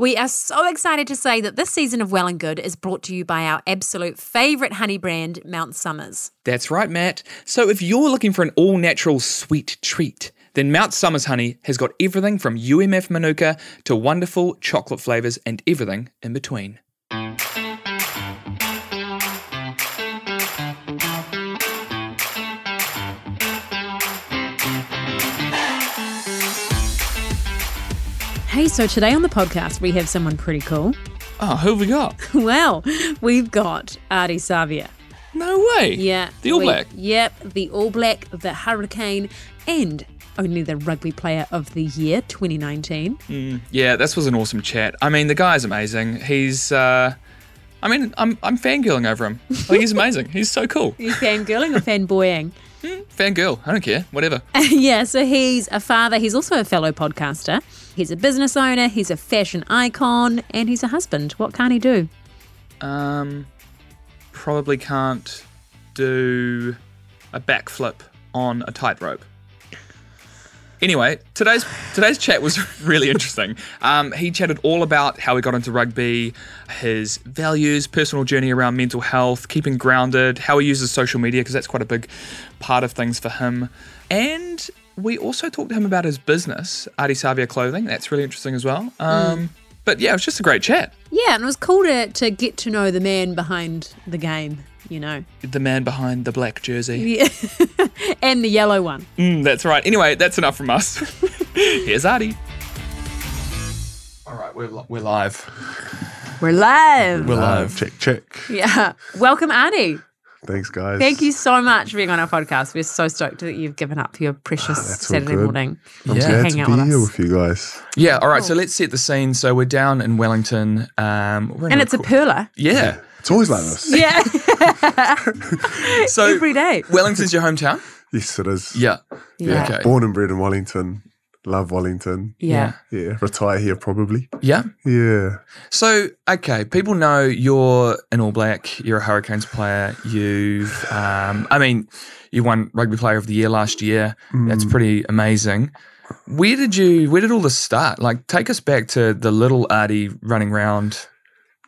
We are so excited to say that this season of Well and Good is brought to you by our absolute favourite honey brand, Mount Somers. That's right, Matt. So if you're looking for an all natural sweet treat, then Mount Somers Honey has got everything from UMF Manuka to wonderful chocolate flavours and everything in between. Hey, so today on the podcast, we have someone pretty cool. Oh, who have we got? Well, we've got Ardie Savea. No way. Yeah. The All we- Black. Yep, the All Black, the Hurricane, and only the Rugby Player of the Year 2019. Yeah, this was an awesome chat. I mean, the guy's amazing. He's, uh, I mean, I'm, I'm fangirling over him. I think he's amazing. He's so cool. You fangirling or fanboying? Fangirl. I don't care. Whatever. yeah, so he's a father. He's also a fellow podcaster. He's a business owner. He's a fashion icon, and he's a husband. What can't he do? Um, probably can't do a backflip on a tightrope. Anyway, today's today's chat was really interesting. Um, he chatted all about how he got into rugby, his values, personal journey around mental health, keeping grounded, how he uses social media because that's quite a big part of things for him, and we also talked to him about his business, Ardie Savea Clothing. That's really interesting as well. Um, But yeah, it was just a great chat. Yeah, and it was cool to, to get to know the man behind the game, you know. The man behind the black jersey. Yeah. and the yellow one. Mm, that's right. Anyway, that's enough from us. Here's Ardie. All right, we're, li- we're live. We're live. We're live. check, check. yeah. Welcome, Ardie. Thanks, guys. Thank you so much for being on our podcast. We're so stoked that you've given up your precious that's all Saturday good. morning. I'm Yeah. glad Hang to out be with here us. with you guys. Yeah, all right, so let's set the scene. So we're down in Wellington. Um, we're in And it's a reco- perler. Yeah. It's always like this. Yeah. So Every day. Wellington's your hometown? Yes, it is. Yeah. Yeah. Okay. Born and bred in Wellington. Love Wellington. Yeah. Yeah. Retire here probably. Yeah. Yeah. So, okay, people know you're an All Black, you're a Hurricanes player. You've, um, I mean, you won Rugby Player of the Year last year. That's pretty amazing. Where did you, where did all this start? Like, take us back to the little Ardie running around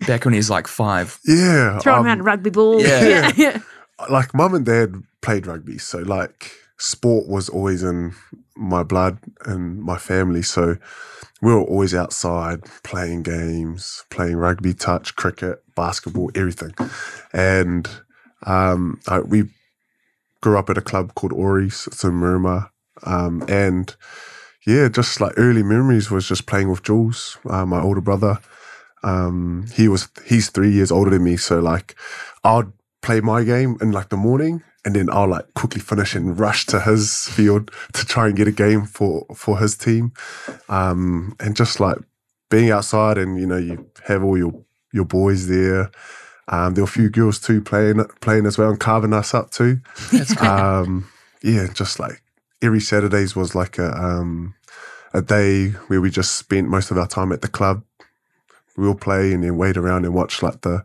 back when he was like five. Yeah. Throwing um, around rugby ball. Yeah. yeah. like mum and dad played rugby, so like sport was always in my blood and my family. So we were always outside playing games, playing rugby, touch, cricket, basketball, everything. And um, I, we grew up at a club called Ori's. It's in Murima. Um, and yeah, just like early memories was just playing with Jules, uh, my older brother. Um, he was he's three years older than me, so like I'd play my game in like the morning, and then I'll like quickly finish and rush to his field to try and get a game for for his team, um, and just like being outside and you know you have all your your boys there. Um, there were a few girls too playing playing as well and carving us up too. um, yeah, just like every Saturdays was like a um, a day where we just spent most of our time at the club. We'll play and then wait around and watch like the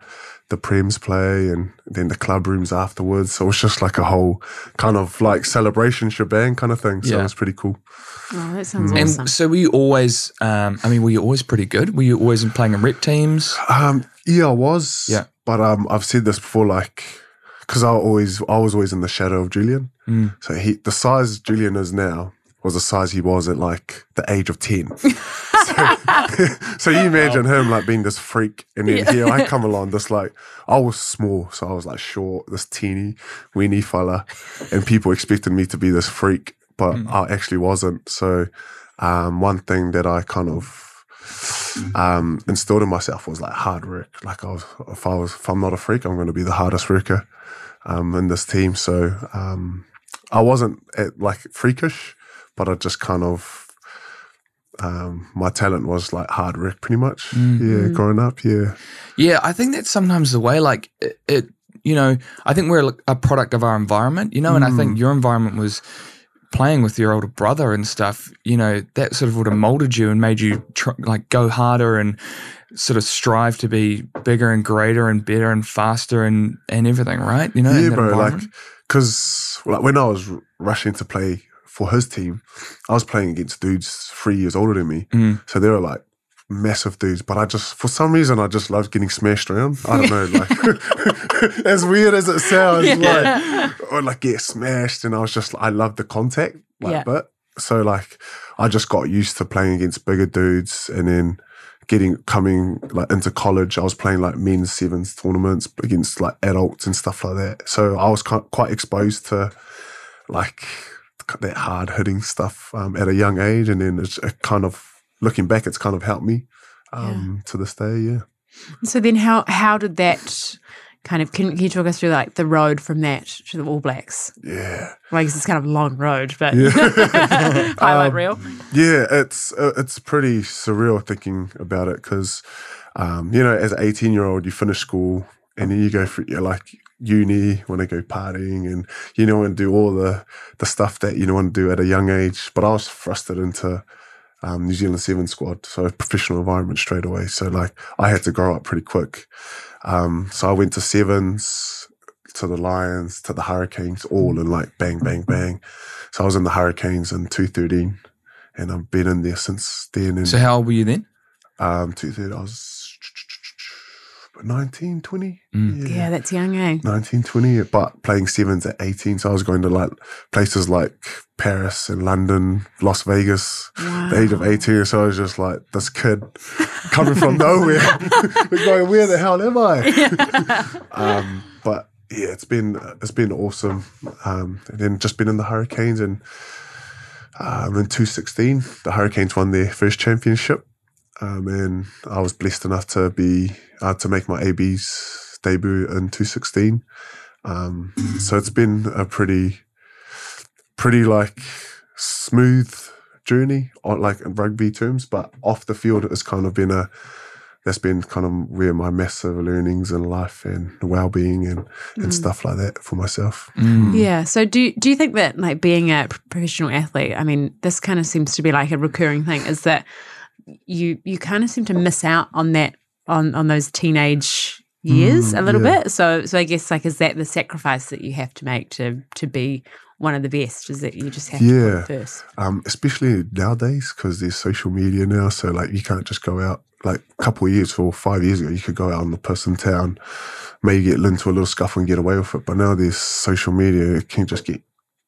the prems play and then the club rooms afterwards. So it was just like a whole kind of like celebration shebang kind of thing. So Yeah. it was pretty cool. Oh, that sounds And awesome. so were you always, um, I mean, were you always pretty good? Were you always playing in rep teams? Um, yeah, I was. Yeah. But um, I've said this before, like, because I always, I was always in the shadow of Julian. Mm. So he, the size Julian is now, was the size he was at like the age of ten. so, so you imagine him like being this freak, and then here I come along, this like I was small, so I was like short, this teeny, weeny fella, and people expected me to be this freak, but I actually wasn't. So um, one thing that I kind of um, instilled in myself was like hard work. Like I was, if I was, if I'm not a freak, I'm going to be the hardest worker um, in this team. So um, I wasn't at, like freakish, but I just kind of um, my talent was like hard work, pretty much. Yeah, growing up, yeah, Yeah, I think that's sometimes the way. Like it, it you know, I think we're a product of our environment, you know, and I think your environment was playing with your older brother and stuff. You know, that sort of would have molded you and made you tr- like go harder and sort of strive to be bigger and greater and better and faster and and everything, right? You know, yeah, bro. Like, because like when I was rushing to play for his team, I was playing against dudes three years older than me. Mm. So they were like massive dudes, but I just for some reason I just loved getting smashed around. I don't know, like as weird as it sounds, like or like get smashed, and I was just I loved the contact like Yeah. but so like I just got used to playing against bigger dudes, and then getting coming like into college, I was playing like men's sevens tournaments against like adults and stuff like that. So I was quite exposed to like that hard hitting stuff um, at a young age, and then it's it kind of looking back, it's kind of helped me um, to this day. Yeah, So then, how how did that kind of? Can, can you talk us through like the road from that to the All Blacks? yeah, Well, I guess it's kind of a long road, but Yeah. highlight Um, reel. yeah. It's uh, it's pretty surreal thinking about it because um, you know, as an eighteen year old, you finish school and then you go through. you're like uni, when I go partying, and you know, and do all the the stuff that you know want to do at a young age. But I was thrusted into um, New Zealand Seven squad, so a professional environment straight away. So like I had to grow up pretty quick. Um, so I went to sevens, to the Lions, to the Hurricanes, all in like bang, bang, bang. So I was in the Hurricanes in two thirteen, and I've been in there since then. And So how old were you then? um, two thirteen, I was 19, 20? Mm. Yeah, that's young, eh? 19, 20, but playing sevens at 18. So I was going to like places like Paris and London, Las Vegas, Wow. the age of 18. So I was just like, this kid coming from nowhere, going, where the hell am I? um, but yeah, it's been, it's been awesome. Um, and then just been in the Hurricanes and um, in 2016, the Hurricanes won their first championship. Um, and I was blessed enough to be uh, to make my AB's debut in 2016. Um, so it's been a pretty, pretty like smooth journey on like in rugby terms, but off the field it's kind of been a that's been kind of where my massive learnings in life and well-being and and stuff like that for myself. Mm. Yeah. So do do you think that like being a professional athlete, I mean, this kind of seems to be like a recurring thing, is that you you kind of seem to miss out on that on on those teenage years a little yeah. bit. So so I guess like is that the sacrifice that you have to make to to be one of the best? Is that you just have to Yeah. put it first? um, especially nowadays because there's social media now. So like you can't just go out like a couple of years or five years ago, you could go out on the piss in town, maybe get into a little scuffle and get away with it. But now there's social media, it can't just get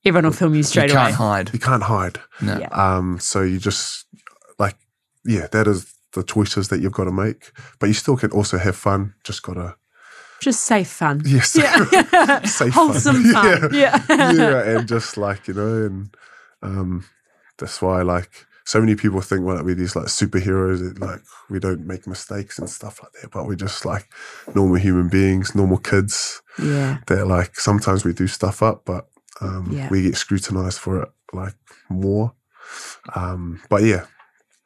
Everyone will film you straight You straight can't away. hide. you can't hide. No. Yeah. Um, so you just like yeah, that is the choices that you've got to make. But you still can also have fun. Just gotta Just safe fun. yes, Yeah. safe fun. Wholesome fun. Yeah. yeah, and just like you know, and um, that's why like so many people think well we're these like superheroes, that, like we don't make mistakes and stuff like that, but we're just like normal human beings, normal kids. yeah. That like sometimes we do stuff up, but um, Yeah. we get scrutinized for it like more. Um, but yeah,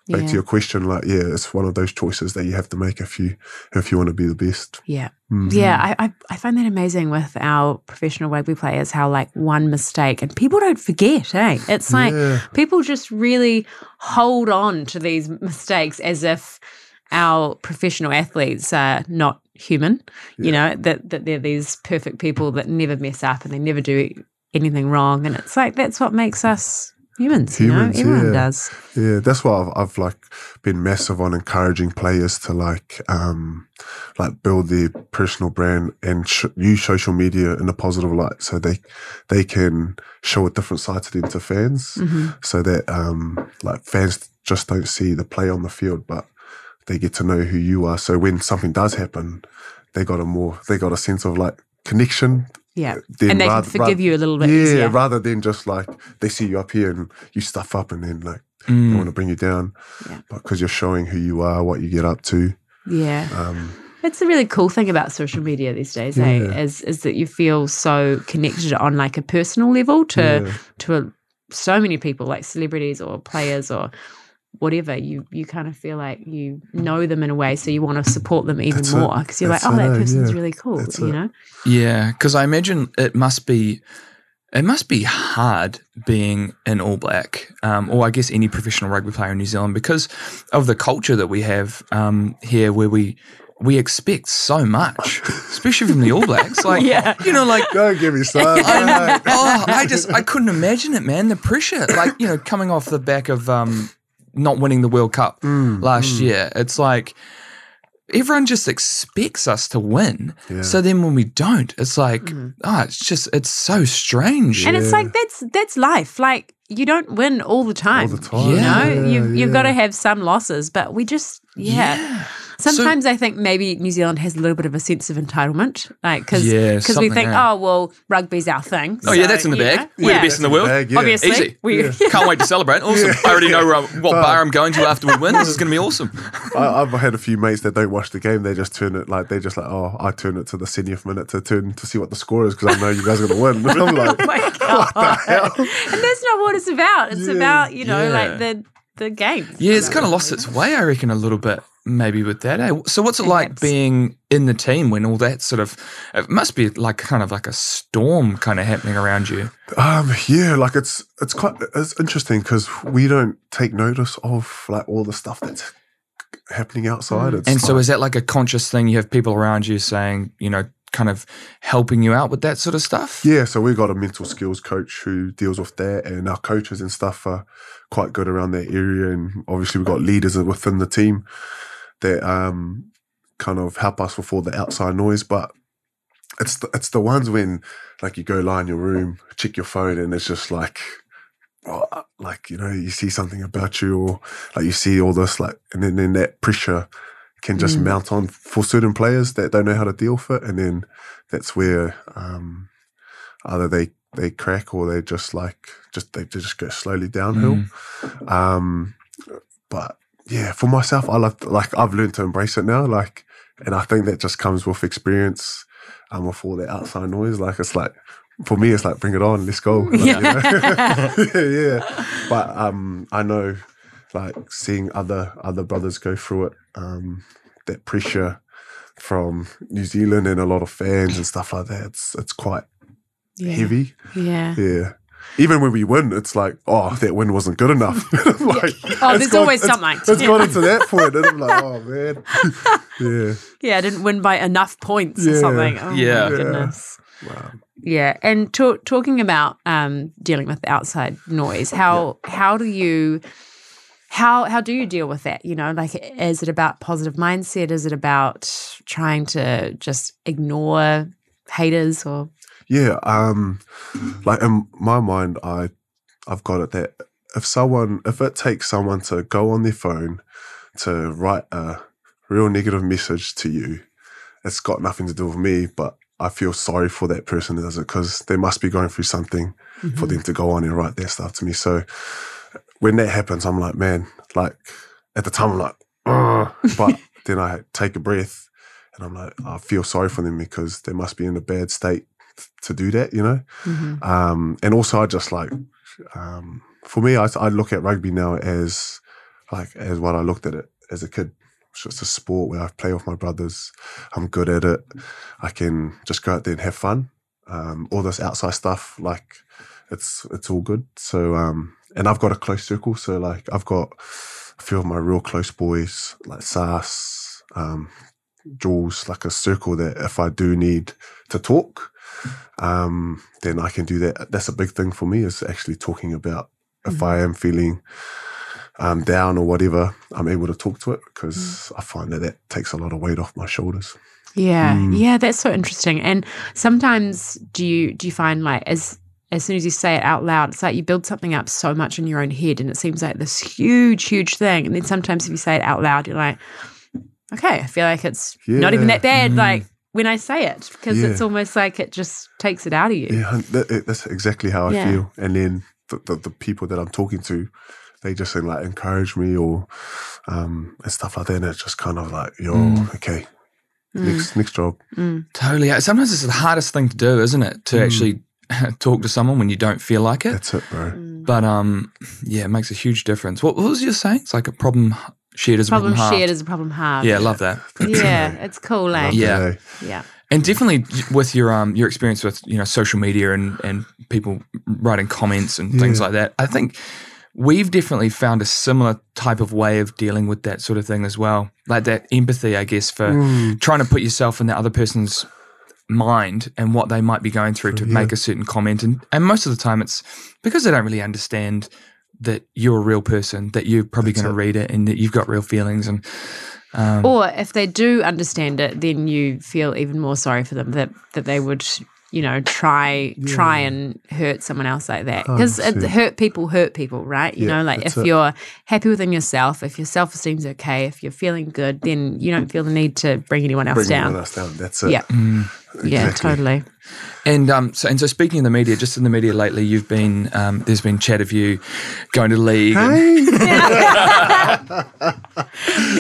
back yeah. to your question, like yeah, it's one of those choices that you have to make if you if you want to be the best. Yeah. Mhm. Yeah, I, I, I find that amazing with our professional rugby players, how like one mistake and people don't forget, eh? It's like Yeah. people just really hold on to these mistakes as if our professional athletes are not human, you know, that, that they're these perfect people that never mess up and they never do anything wrong. And it's like that's what makes us humans, Humans, you know? Everyone yeah. does. Yeah, that's why I've, I've like been massive on encouraging players to like um like build their personal brand and sh- use social media in a positive light, so they they can show a different side to them to fans, hmm so that um like fans just don't see the play on the field, but they get to know who you are. So when something does happen, they got a more they got a sense of like connection. Yeah. Then and they rather- can forgive rather- you a little bit yeah, easier. rather than just like they see you up here and you stuff up and then like they Mm. want to bring you down Yeah. because you're showing who you are, what you get up to. Yeah. Um, It's a really cool thing about social media these days, Yeah. eh? Is is that you feel so connected on like a personal level to Yeah. to a, so many people, like celebrities or players or whatever. You you kind of feel like you know them in a way, so you want to support them even That's more because you're like, oh, that it, person's yeah. really cool, That's you it. know? Yeah, because I imagine it must be it must be hard being an All Black, um, or I guess any professional rugby player in New Zealand, because of the culture that we have um, here, where we we expect so much, especially from the All Blacks. Like, Yeah. you know, like don't give me started. I, oh, I just I couldn't imagine it, man. The pressure, like you know, coming off the back of um, not winning the World Cup Mm, last mm. year. It's like everyone just expects us to win. Yeah. So then when we don't, it's like, Mm. oh, it's just, it's so strange. And it's like that's that's life. Like you don't win all the time. All the time. You Yeah. know, you've you've got to have some losses, but we just yeah. So- Sometimes I think maybe New Zealand has a little bit of a sense of entitlement, like because Yeah, we think, yeah. oh well, rugby's our thing. Oh, yeah, that's in the bag. know, We're the best in the world. Bag, yeah. Obviously, Easy. we Can't wait to celebrate. Awesome. I already know uh, what bar I'm going to after we win. This is going to be awesome. I, I've had a few mates that don't watch the game. They just turn it like they just like, oh, I turn it to the 70th minute to turn to see what the score is because I know you guys are gonna win. I'm like, Oh my god! and that's not what it's about. It's Yeah. about you know Yeah. like the the game. Yeah, it's kind of lost its way, I reckon, a little bit, maybe with that. Eh? So, what's it like Perhaps. being in the team when all that sort of, it must be like kind of like a storm kind of happening around you. Um, yeah, like it's it's quite it's interesting because we don't take notice of like all the stuff that's happening outside. It's And so, is that like a conscious thing? You have people around you saying, you know, kind of helping you out with that sort of stuff? yeah, so we've got a mental skills coach who deals with that, and our coaches and stuff are quite good around that area. And obviously, we've got leaders within the team that um kind of help us with all the outside noise, but. It's the, it's the ones when like you go lie in your room, check your phone, and it's just like oh, like you know you see something about you or like you see all this like and then, then that pressure can just Mm. mount on for certain players that don't know how to deal with it and then that's where um either they they crack or they just like just they just go slowly downhill Mm. um but yeah for myself i love like i've learned to embrace it now like and i think that just comes with experience and with all that outside noise like it's like for me it's like bring it on let's go Like, you know? yeah, yeah. But um, I know, like seeing other other brothers go through it, um, that pressure from New Zealand and a lot of fans and stuff like that. It's it's quite Yeah. heavy. Yeah. Yeah. Even when we win, it's like, oh, that win wasn't good enough. I'm like, Oh, it's there's always it's- something. It's Yeah. gone into that point, and I'm like, oh man, yeah, Yeah, I didn't win by enough points or something. Oh Yeah. my Yeah. goodness. wow. Yeah, and to- talking about um, dealing with the outside noise, how how do you how how do you deal with that? You know, like is it about positive mindset? Is it about trying to just ignore haters or Yeah, um, like in my mind, I, I've got it that if someone, if it takes someone to go on their phone to write a real negative message to you, it's got nothing to do with me, but I feel sorry for that person that does it because they must be going through something for them to go on and write that stuff to me. So when that happens, I'm like, man, like at the time, I'm like, "Ugh," but then I take a breath and I'm like, I feel sorry for them because they must be in a bad state to do that, you know? Mhm. Um, and also, I just like, um, for me, I, I look at rugby now as like, as what I looked at it as a kid. It's just a sport where I play with my brothers. I'm good at it. I can just go out there and have fun. Um, all this outside stuff, like, it's it's all good. So, um, and I've got a close circle. So, like, I've got a few of my real close boys, like Sas, um, Jules, like a circle that if I do need to talk, um, then I can do that. That's a big thing for me is actually talking about if I am feeling um, down or whatever, I'm able to talk to it because I find that that takes a lot of weight off my shoulders. Yeah, Mm. yeah, that's so interesting. And sometimes do you do you find like as as soon as you say it out loud, it's like you build something up so much in your own head, and it seems like this huge, huge thing. And then sometimes if you say it out loud, you're like, okay, I feel like it's not even that bad. Mm. Like when I say it, because Yeah. it's almost like it just takes it out of you. Yeah, that, it- that's exactly how I feel. And then the, the, the people that I'm talking to, they just say like encourage me or um, and stuff like that. And it's just kind of like, yo, Mm. okay, Mm, next next job. mm. Totally. Sometimes it's the hardest thing to do, isn't it? To Mm. actually talk to someone when you don't feel like it. That's it, bro. Mm. But um, yeah, it makes a huge difference. What, what was you saying? It's like a problem shared is a Problem problem, shared halved. is a problem halved. Yeah, I love that. yeah, it's cool, eh? Yeah. Yeah. And definitely with your um your experience with you know social media and and people writing comments and things Yeah. like that, I think we've definitely found a similar type of way of dealing with that sort of thing as well, like that empathy, I guess, for Mm. trying to put yourself in the other person's mind and what they might be going through to Yeah. make a certain comment and and most of the time it's because they don't really understand that you're a real person, that you're probably going to read it, and that you've got real feelings. And um, Or if they do understand it, then you feel even more sorry for them that that they would, you know, try try and hurt someone else like that because 100%. hurt people hurt people, right? You Yeah, know, like if it. you're happy within yourself, if your self esteem's okay, if you're feeling good, then you don't feel the need to bring anyone else Bring down. everyone else down. That's it. Yeah, yeah, Exactly. totally. And um, so and so speaking in the media, just in the media lately, you've been um, there's been chat of you going to the league. and- Hey,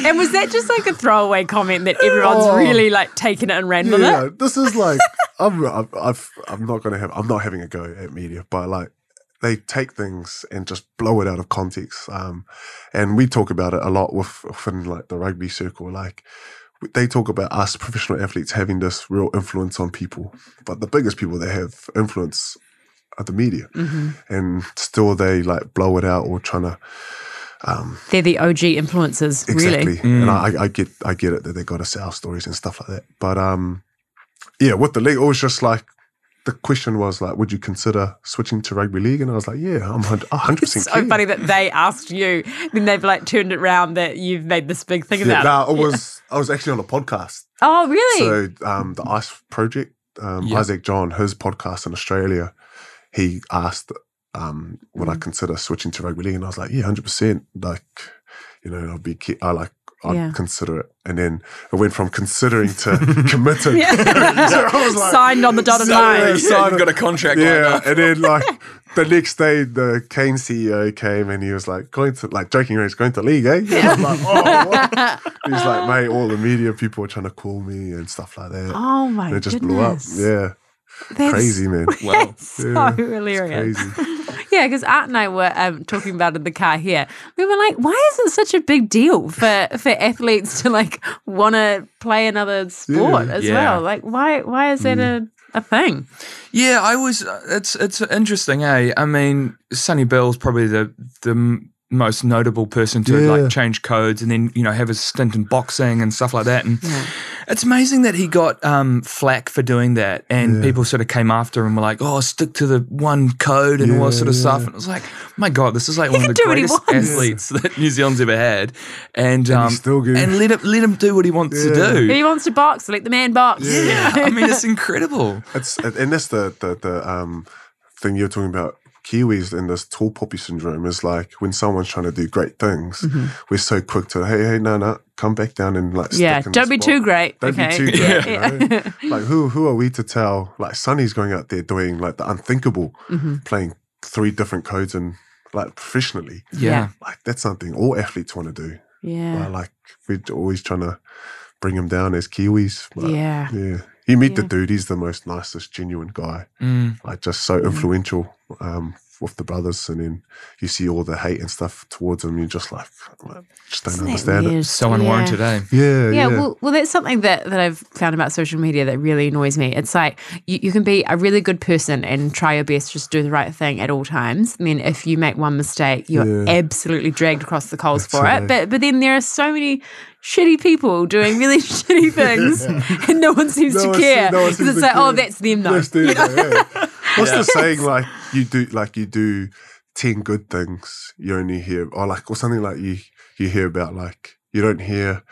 And was that just like a throwaway comment that everyone's Oh. really like taken it and ran with yeah, it? this is like I'm. I've, I've, I'm not gonna have. I'm not having a go at media, but like they take things and just blow it out of context. Um, and we talk about it a lot with within like the rugby circle. Like they talk about us professional athletes having this real influence on people, but the biggest people that have influence are the media, Mm-hmm. and still they like blow it out or trying to. Um, They're the OG influencers, exactly, really. and I, I get I get it that they got to sell stories and stuff like that. But um, yeah, with the league, it was just like the question was like, would you consider switching to rugby league? And I was like, yeah, I'm a hundred It's percent. so funny that they asked you, then they've like turned it around that you've made this big thing Yeah, about it. no, it was I was actually on a podcast. Oh, really? So um, the Ice Project, um, Yeah. Isaac John, his podcast in Australia, he asked um, would Mm. I consider switching to rugby league, and I was like, yeah, hundred percent. Like, you know, I'll be I like. I'd Yeah. consider it, and then it went from considering to committing. Yeah. so I was like, Signed on the dotted line. Yeah, Yeah, you've got a contract. yeah, up. and then like the next day, the Kane CEO came and he was like, going to like joking around, he's going to league, eh? And I'm like, oh, what? He's like, mate, all the media people were trying to call me and stuff like that. Oh my and it just goodness. blew up. Yeah, That's crazy man. Wow. So Yeah, hilarious. Yeah, because Art and I were um, talking about in the car here. We were like, why is it such a big deal for, for athletes to like want to play another sport Yeah. as Yeah. well? Like, why why is that Mm. a, a thing? Yeah, I was. uh, It's it's interesting, eh? I mean, Sonny Bill's probably the the most notable person to Yeah. like change codes and then you know have a stint in boxing and stuff like that. And Yeah. it's amazing that he got um, flack for doing that, and Yeah. people sort of came after him and were like, "Oh, stick to the one code and all this sort of Yeah, stuff." And it was like, my God, this is like one of the do what he greatest wants. athletes that New Zealand's ever had, and um, still good. and let him let him do what he wants Yeah. to If do. he wants to box, let the man box. Yeah, I mean, it's incredible. It's and that's the the the um thing you're talking about. Kiwis and this tall poppy syndrome is like when someone's trying to do great things, Mm-hmm. we're so quick to hey hey no no come back down and like Yeah, stick in don't be spot. too great. Don't okay. be too great. Yeah. you know? like who who are we to tell? Like Sonny's going out there doing like the unthinkable, Mm-hmm. playing three different codes and like professionally. Yeah. Like that's something all athletes want to do. Yeah. But, like we're always trying to bring them down as Kiwis. But, Yeah. yeah. You meet the dude, he's the most nicest, genuine guy. Mm. Like just so influential um, with the brothers, and then you see all the hate and stuff towards them. You're just like, like, just don't Isn't understand it. weird? So Yeah. unwarranted, eh? Yeah, Yeah, yeah. well, well, that's something that, that I've found about social media that really annoys me. It's like you, you can be a really good person and try your best, just do the right thing at all times. I mean, if you make one mistake, you're Yeah. absolutely dragged across the coals That's for right. it. But but then there are so many shitty people doing really shitty things, and no one seems No to one care seems- no one because seems it's to like, oh, that's them though. That's the- You know? yeah. What's Yeah. the saying? Like you do, like you do ten good things, you only hear, or like, or something like you you hear about, like you don't hear.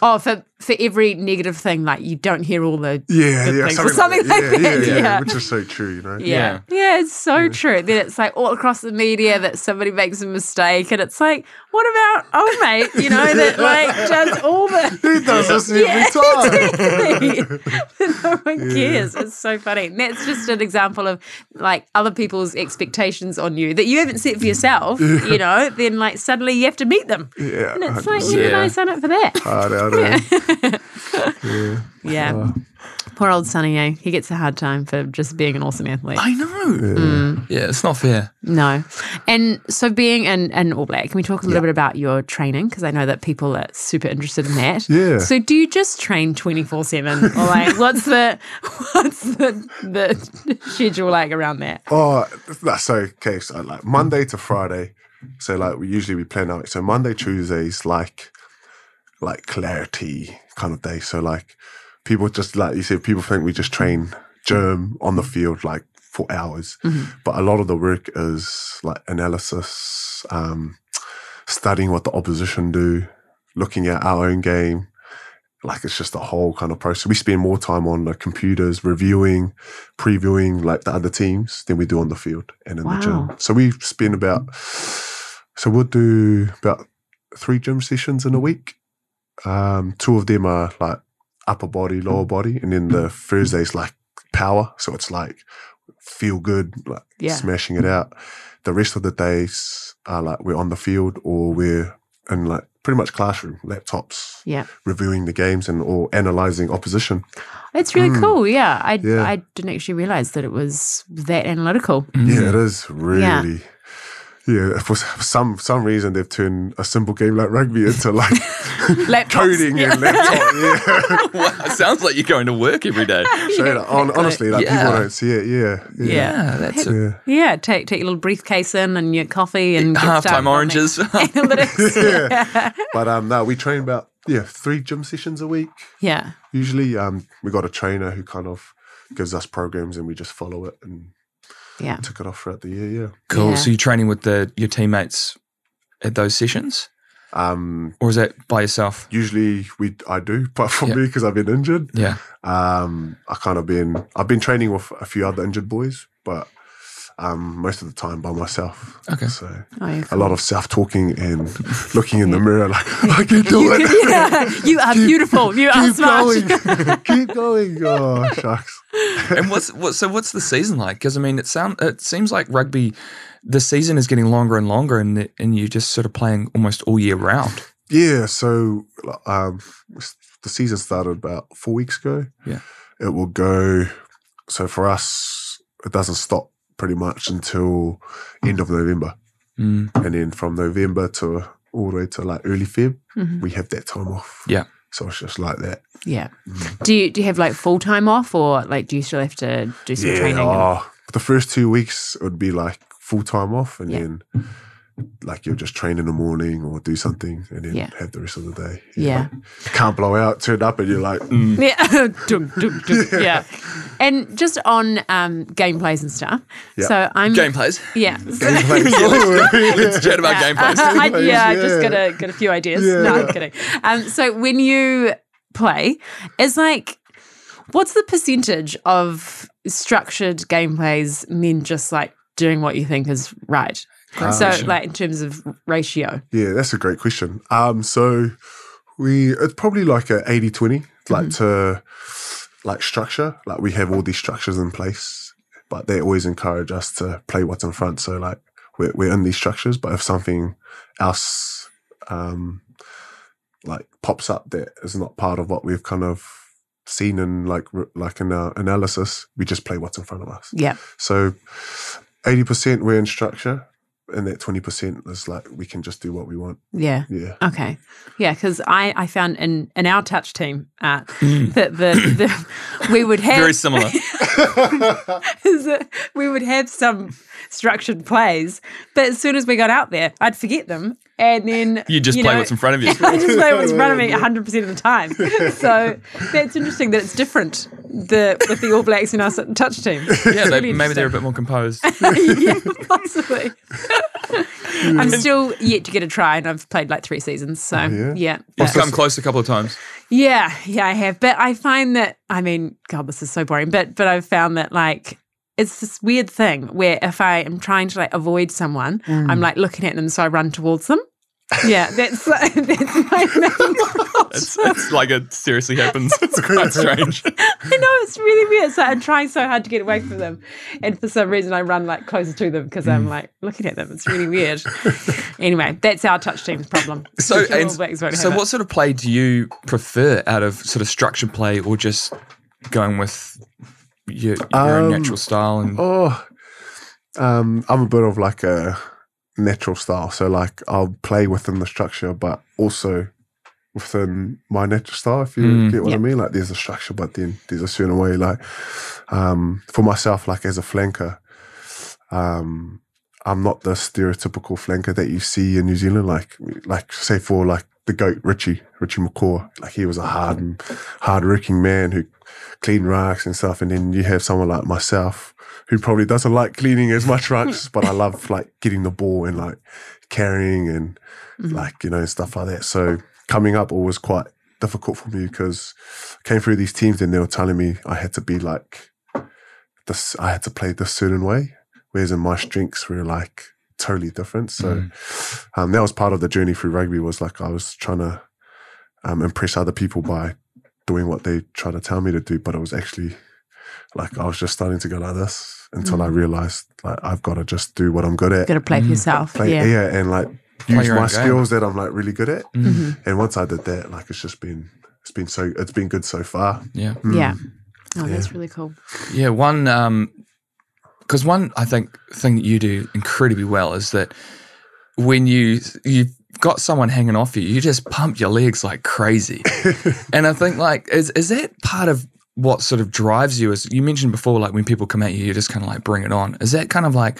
Oh, for for every negative thing, like you don't hear all the Yeah, good yeah, things or something that. like yeah, that, Yeah, yeah, yeah. which is so true, you know. Yeah. Yeah, it's so true. Then it's like all across the media that somebody makes a mistake and it's like, what about old mate? You know, that like does all the He does this every Yeah, time. exactly. no one cares. It's so funny. And that's just an example of like other people's expectations on you that you haven't set for yourself, you know, then like suddenly you have to meet them. Yeah, And it's like, when 100%. did I sign up for that? hard out eh? There. Yeah. Yeah. Poor old Sonny, eh? He gets a hard time for just being an awesome athlete. I know. Mm. Yeah, it's not fair. No. And so being an, an All Black, can we talk a little bit about your training? Because I know that people are super interested in that. Yeah. So do you just train 24 7? Or like what's the what's the the schedule like around that? Oh, that's so okay. So like Monday to Friday. So like we usually we plan out. So Monday, Tuesdays, like like clarity kind of day. So like people just like you said, people think we just train germ on the field like for hours. Mhm. But a lot of the work is like analysis, um, studying what the opposition do, looking at our own game. Like it's just a whole kind of process. We spend more time on the computers reviewing, previewing like the other teams than we do on the field and in the gym. So we spend about so we'll do about three gym sessions in a week. Um, two of them are like upper body, lower body, and then the Thursday's like power. So it's like feel good, like Yeah. smashing it out. The rest of the days are like we're on the field or we're in like pretty much classroom, laptops, Yeah. reviewing the games and or analyzing opposition. It's really Mm. cool. Yeah. I, Yeah. I didn't actually realize that it was that analytical. Mm. Yeah, it is really. Yeah, for s- for some some reason they've turned a simple game like rugby into like coding Yeah. and laptop. Yeah, wow, it sounds like you're going to work every day. Straight up. Hon- honestly, like Yeah. people don't see it. Yeah, yeah, Yeah. that's a yeah. Yeah, take take your little briefcase in and your coffee and get started halftime on oranges. Analytics. Yeah. But um, no, we train about yeah three gym sessions a week. yeah. Usually, um, we got a trainer who kind of gives us programs and we just follow it and Yeah. tick it off throughout the year. Yeah. cool. Yeah. So you're training with the your teammates at those sessions, Um, or is that by yourself? usually we I do, but for Yeah. me because I've been injured, Yeah. um, I kind of been I've been training with a few other injured boys, but um, most of the time by myself. Okay. So Oh, yeah, a lot of self talking and looking in the mirror like I can do You, it. yeah, you are beautiful. You are Keep smart. going. Keep going. Oh shucks. and what's what? So what's the season like? Because I mean, it sound it seems like rugby. The season is getting longer and longer, and the, and you're just sort of playing almost all year round. Yeah, so um, the season started about four weeks ago. Yeah. it will go. So for us, it doesn't stop pretty much until end of November, Mm. and then from November to all the way to like early Feb, Mhm. we have that time off. Yeah. so it's just like that. Yeah. Mm. Do you do you have like full time off or like do you still have to do some training? and- oh, the first two weeks it would be like full time off, and Yeah. then like you'll just train in the morning or do something, and then Yeah. have the rest of the day. Yeah. can't blow out. Turn up, and you're like. Mm. Yeah. Dum, dum, dum. yeah. And just on um, gameplays and stuff. Yeah. So I'm Gameplays. Yeah. Let's chat about Yeah, gameplays. uh, I, yeah, I've just got a got a few ideas. Yeah. No, I'm kidding. Um, so when you play, it's like, what's the percentage of structured gameplays and then just like doing what you think is right? So, like in terms of ratio, Yeah, that's a great question. Um, so we it's probably like a 80-20, like to like structure. Like we have all these structures in place, but they always encourage us to play what's in front. So like we're we're in these structures, but if something else um like pops up that is not part of what we've kind of seen in like like in our analysis, we just play what's in front of us. yeah, So eighty percent we're in structure, and that twenty percent is like we can just do what we want. yeah. Yeah. Okay, yeah, because I, I found in, in our touch team uh, Mm. that the, the we would have Very similar. is that we would have some structured plays, but as soon as we got out there, I'd forget them, and then You just play what's in front of you. I just play what's in front of me 100 percent of the time. So that's interesting that it's different the with the All Blacks and us at the touch team. Yeah, they, maybe they're a bit more composed. yeah, possibly. Hmm. I'm still yet to get a try, and I've played like three seasons. So oh, yeah? yeah, You've come close a couple of times. yeah, yeah, I have. But I find that I mean, God, this is so boring. But but I've found that like it's this weird thing where if I am trying to like avoid someone, mm. I'm like looking at them, so I run towards them. Yeah, that's that's my main. It's, it's like it seriously happens. It's quite strange. I know it's really weird. So I'm trying so hard to get away from them, and for some reason I run like closer to them because I'm mm. like looking at them. It's really weird. anyway, that's our touch team's problem. So, and, so have it. what sort of play do you prefer out of sort of structured play or just going with your, your Um, natural style? And Oh, um, I'm a bit of like a natural style. So like I'll play within the structure, but also within my natural style. If you Mm. get what Yeah. I mean, like there's a structure, but then there's a certain way. Like um, for myself, like as a flanker, um, I'm not the stereotypical flanker that you see in New Zealand. Like like say for like the goat Richie Richie McCaw. Like he was a hard hard working man who cleaned rucks and stuff. And then you have someone like myself who probably doesn't like cleaning as much rucks, but I love like getting the ball and like carrying and like you know stuff like that. So coming up always quite difficult for me because I came through these teams and they were telling me I had to be like this. I had to play this certain way, whereas in my strengths were like totally different. So um, that was part of the journey through rugby. Was like I was trying to um, impress other people by doing what they try to tell me to do, but it was actually like I was just starting to go like this until I realized like I've got to just do what I'm good at. Got to play for yourself. Play, yeah. yeah. and like use my own game. skills that I'm like really good at. Mm-hmm. And once I did that, like it's just been it's been so it's been good so far. Yeah. Yeah. Oh, that's really cool. Yeah, one um because one I think thing that you do incredibly well is that when you you've got someone hanging off you, you just pump your legs like crazy. and I think like is is that part of what sort of drives you as you mentioned before, like when people come at you, you just kind of like bring it on. Is that kind of like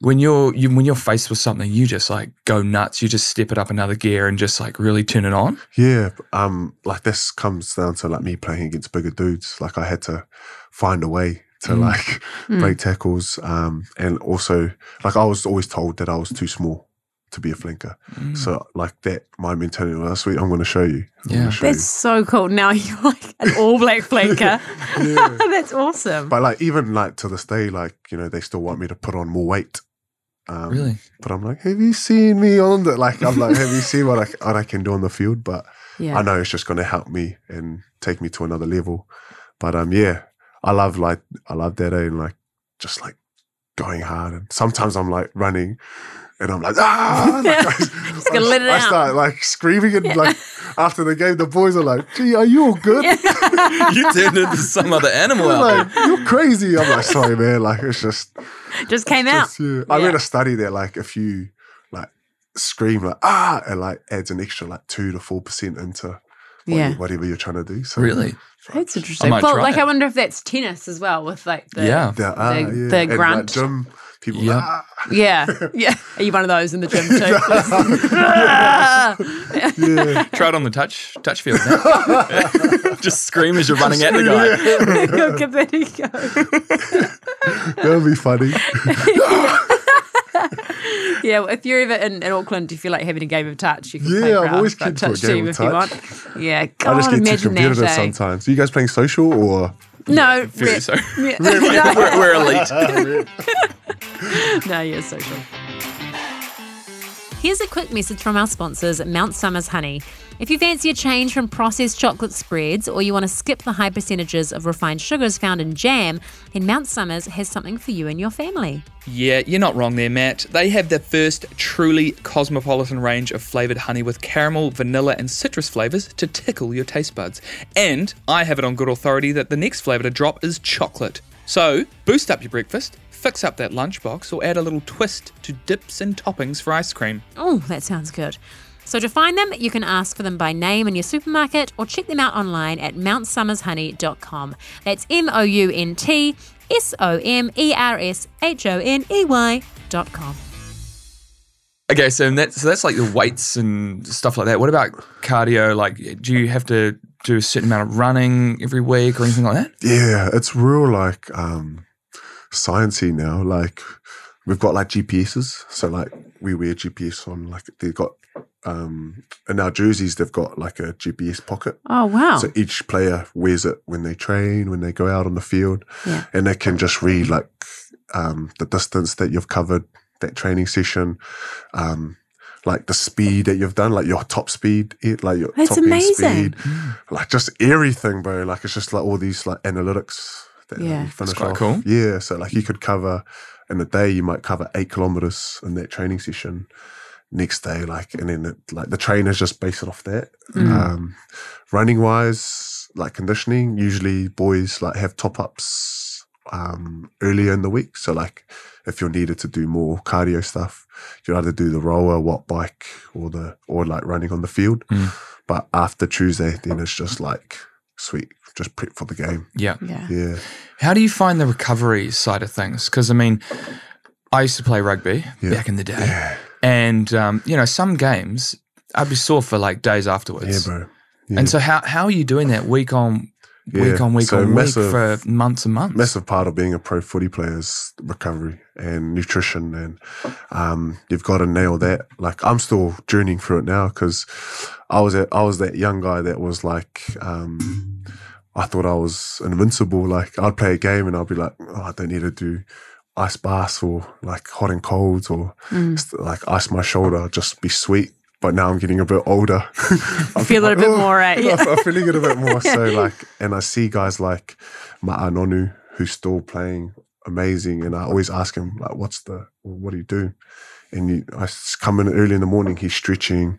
when you're you when you're faced with something, you just like go nuts, you just step it up another gear and just like really turn it on? Yeah, um, like this comes down to like me playing against bigger dudes. Like I had to find a way to like break tackles, um, and also like I was always told that I was too small to be a flanker. So like that, my mentality was sweet. I'm going to show you. I'm Yeah. show That's so cool. Now you're like an all black flanker. that's awesome. But like even like to this day, like you know, they still want me to put on more weight. Um, Really? But I'm like, have you seen me on the like? I'm like, have you seen what I what I can do on the field? But Yeah. I know it's just going to help me and take me to another level. But um, yeah, I love like I love that eh, and like just like going hard. And sometimes I'm like running. And I'm like, ah! Like, I, Just gotta let it I out. start like screaming and like after the game, the boys are like, "Gee, are you all good?" you turned into some other animal They're out like, "You're crazy." I'm like, "Sorry, man." Like it's just Just came out. Just, yeah. I read a study that like if you like scream like ah, it like adds an extra like two to four percent into what Yeah. you- whatever you're trying to do. So Really? That's interesting. might Well, like it. I wonder if that's tennis as well with like the Yeah. the, ah, the, yeah. the And, like, grunt. gym people. Yeah. Ah, yeah. Yeah. Are you one of those in the gym too? yeah. Try it on the touch touch field now. Just scream as you're running at the guy. Go, give it a go. That would be funny. Yeah, well, if you're ever in, in Auckland, if you're like having a game of touch, you can play Yeah, for I'm always like, keen for a touch game team of if you want. Yeah, I just get too competitive that. eh? sometimes. Are you guys playing social or? No, Very we're, so. yeah, We're, we're elite. no, you're social. Here's a quick message from our sponsors, Mount Somers Honey. If you fancy a change from processed chocolate spreads or you want to skip the high percentages of refined sugars found in jam, then Mount Somers has something for you and your family. Yeah, you're not wrong there, Matt. They have the first truly cosmopolitan range of flavoured honey with caramel, vanilla, and citrus flavours to tickle your taste buds. And I have it on good authority that the next flavour to drop is chocolate. So, boost up your breakfast, fix up that lunchbox, or add a little twist to dips and toppings for ice cream. Oh, that sounds good. So to find them, you can ask for them by name in your supermarket or check them out online at mountsomershoney.com. That's M O U N T S O M E R S H O N E Y dot com. Okay, so that's so that's like the weights and stuff like that. What about cardio? Like, do you have to do a certain amount of running every week or anything like that? Yeah, it's real like um sciencey now. Like we've got like GPSs, so like we wear GPS on like they've got um in our jerseys they've got like a GPS pocket. Oh, wow. So each player wears it when they train, when they go out on the field, Yeah. and they can just read like um, the distance that you've covered that training session, um, like the speed that you've done, like your top speed, it- like your That's top amazing. speed, like just everything, bro. Like it's just like all these like analytics that Yeah. you finish quite off. cool. Yeah, so like you could cover in a day, you might cover eight kilometers in that training session. Next day, like, and then it, like the trainers just base it off that. Um, running wise, like conditioning, usually boys like have top ups um, earlier in the week. So like if you're needed to do more cardio stuff, you either do the rower, watt bike, or the or like running on the field. But after Tuesday, then it's just like sweet, just prep for the game. Yeah. yeah. Yeah, How do you find the recovery side of things? Because I mean, I used to play rugby Yeah. back in the day, and um, you know, some games I'd be sore for like days afterwards. Yeah, bro. Yeah. And so how how are you doing that week on Yeah, week on week so on massive- week for months and months? massive part of being a pro footy player is recovery and nutrition and um, you've got to nail that like i'm still journeying through it now because i was at, i was that young guy that was like um, i thought i was invincible like i'd play a game and i'd be like oh, i don't need to do ice baths or like hot and colds or Mm. like ice my shoulder just be sweet but now i'm getting a bit older I'm Feel it a bit "Oh." more, right? Yeah. I'm feeling it a bit more. So like, and I see guys like Ma'a Nonu who's still playing amazing, and I always ask him like, "What's the? What do you do?" And you, I come in early in the morning. He's stretching.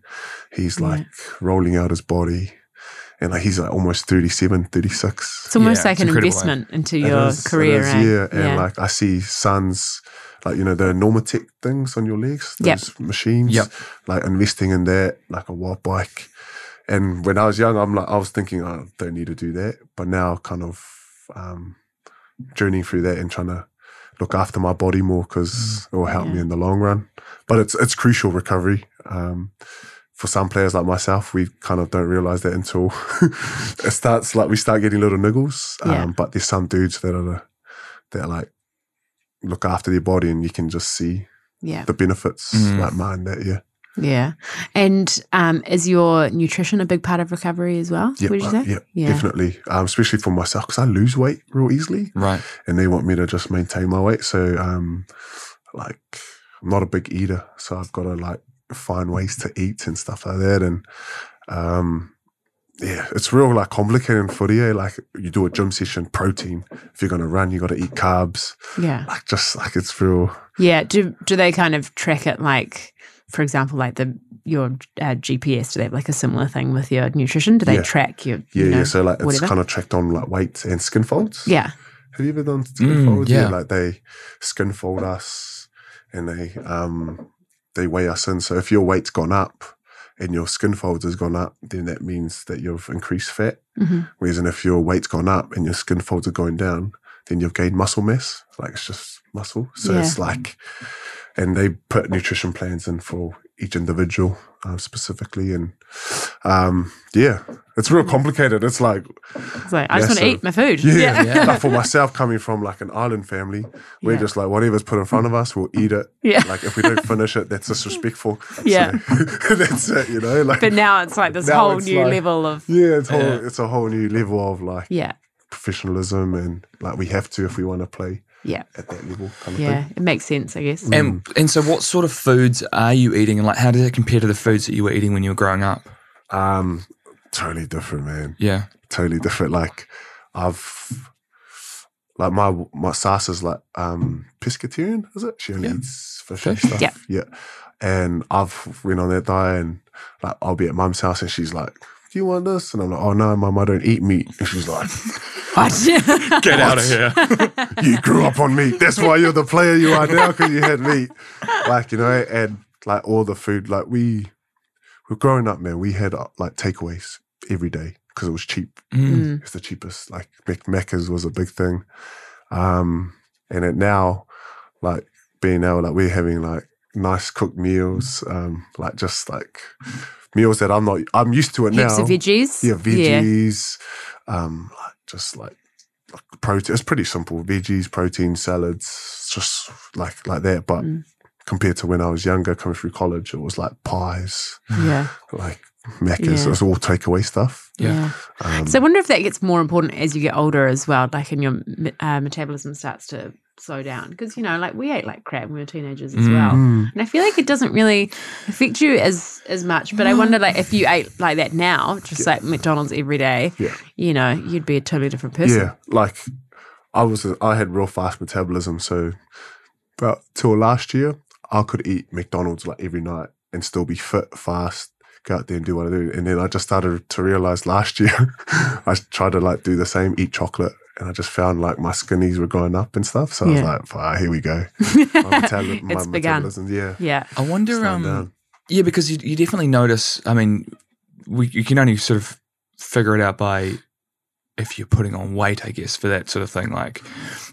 He's Yeah. like rolling out his body, and like he's like almost 37, 36. It's almost Yeah, like it's an incredible, investment into It your is, career, is, right? Yeah, and like I see sons, like you know the Normatec things on your legs, Yep. those machines, Yep. like investing in that, like a watt bike. And when I was young, I'm like I was thinking I don't need to do that, but now kind of um, journeying through that and trying to look after my body more because it will help me in the long run. But it's it's crucial recovery. Um, for some players like myself, we kind of don't realize that until it starts like we start getting little niggles. Um, But there's some dudes that are the- that like look after their body and you can just see yeah, the benefits Mm. like mine that yeah. yeah. And um, is your nutrition a big part of recovery as well? Yeah, would you say? yeah, Yeah. definitely. Um, especially for myself because I lose weight real easily. Right. and they want me to just maintain my weight. So, um, like, I'm not a big eater, so I've got to like find ways to eat and stuff like that. And um, yeah, it's real like complicated in footy. Eh? Like, you do a gym session, protein. If you're gonna run, you got to eat carbs. Yeah. Like, just like it's real. Yeah. Do do they kind of track it like, for example, like the your uh, GPS? Do they have like a similar thing with your nutrition? Do they Yeah. track your? Yeah, you know, yeah. So like, it's whatever? kind of tracked on like weight and skin folds. Yeah. Have you ever done skin Mm, folds? yeah. Like they skin fold us and they um they weigh us in. So if your weight's gone up and your skin folds has gone up, then that means that you've increased fat. hmm Whereas and if your weight's gone up and your skin folds are going down, then you've gained muscle mass. Like it's just muscle. So it's like and they put nutrition plans in for each individual uh, specifically and um yeah it's real complicated it's like It's like I just want to so- eat my food. yeah, Yeah. Like for myself, coming from like an island family, we're Yeah. just like whatever's put in front of us, we'll eat it. Yeah. Like if we don't finish it, that's disrespectful. Yeah. So, that's it. You know, like But now it's like this whole new like- level of yeah, it's whole, Yeah. it's a whole new level of like yeah, professionalism, and like we have to if we want to play yeah, at that level, kind of yeah. thing. It makes sense, I guess. And and so what sort of foods are you eating and like how does it compare to the foods that you were eating when you were growing up? Um, totally different, man. Yeah. Totally different. Like I've. Like my my Sasa's like um pescatarian, is it? She only Yeah. eats fish and Fish. stuff. Yeah. Yeah. And I've went on that diet and like I'll be at mum's house and she's like, Do you want this? And I'm like, Oh no, mum, I don't eat meat. And she's like, Get out of here. You grew up on meat. That's why you're the player you are now, because you had meat. Like, you know, and like all the food, like we were growing up, man, we had uh, like takeaways every day because it was cheap. Mm. It's the cheapest. Like Mac- Macca's was a big thing. Um, and it now, like being now, like we're having like nice cooked meals, um, like just like meals that I'm not, I'm used to it Heaps now. of veggies. Yeah, veggies, um, like just like, like protein. It's pretty simple: veggies, protein, salads, just like like that. But Mm. compared to when I was younger, coming through college, it was like pies, Yeah. like Macca's. Yeah. It was all takeaway stuff. Yeah. Um, So I wonder if that gets more important as you get older as well, like and your uh, metabolism starts to slow down. Because, you know, like we ate like crap when we were teenagers as Mm. well. mm, And I feel like it doesn't really affect you as as much. But I wonder like if you ate like that now, just like McDonald's every day, Yeah. you know, you'd be a totally different person. yeah, like I was, I had real fast metabolism. So, but till last year, I could eat McDonald's like every night and still be fit, fast, go out there and do what I do. And then I just started to realize last year, I tried to like do the same, eat chocolate. And I just found like my skinnies were going up and stuff. So I was like, "Ah, here we go. My, metabol- my It's begun. metabolism, yeah. Yeah. I wonder um down. Yeah, because you, you definitely notice. I mean, we you can only sort of figure it out by if you're putting on weight, I guess, for that sort of thing. Like,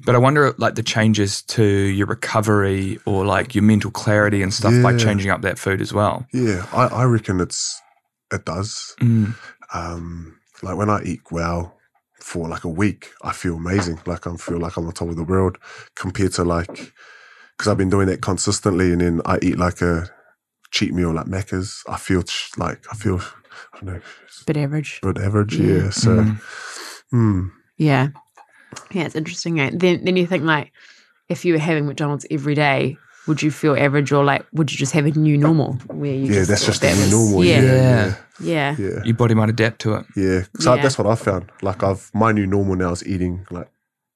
but I wonder, like, the changes to your recovery or like your mental clarity and stuff by changing up that food as well. Yeah, I, I reckon it's it does. Mm. Um, like when I eat well for like a week, I feel amazing. Like I feel like I'm on top of the world compared to like because I've been doing it consistently, and then I eat like a cheat meal like Macca's. I feel like I feel I don't know, Bit average. good average. Yeah. Yeah. So, Mm. mm, Yeah. Yeah, it's interesting. eh? Then then you think like if you were having McDonald's every day, would you feel average or like would you just have a new normal where you yeah, that's thought just the that new normal. Yeah. Yeah, Yeah. Yeah. yeah, yeah. Your body might adapt to it. Yeah, so Yeah. that's what I've found. Like I've my new normal now is eating like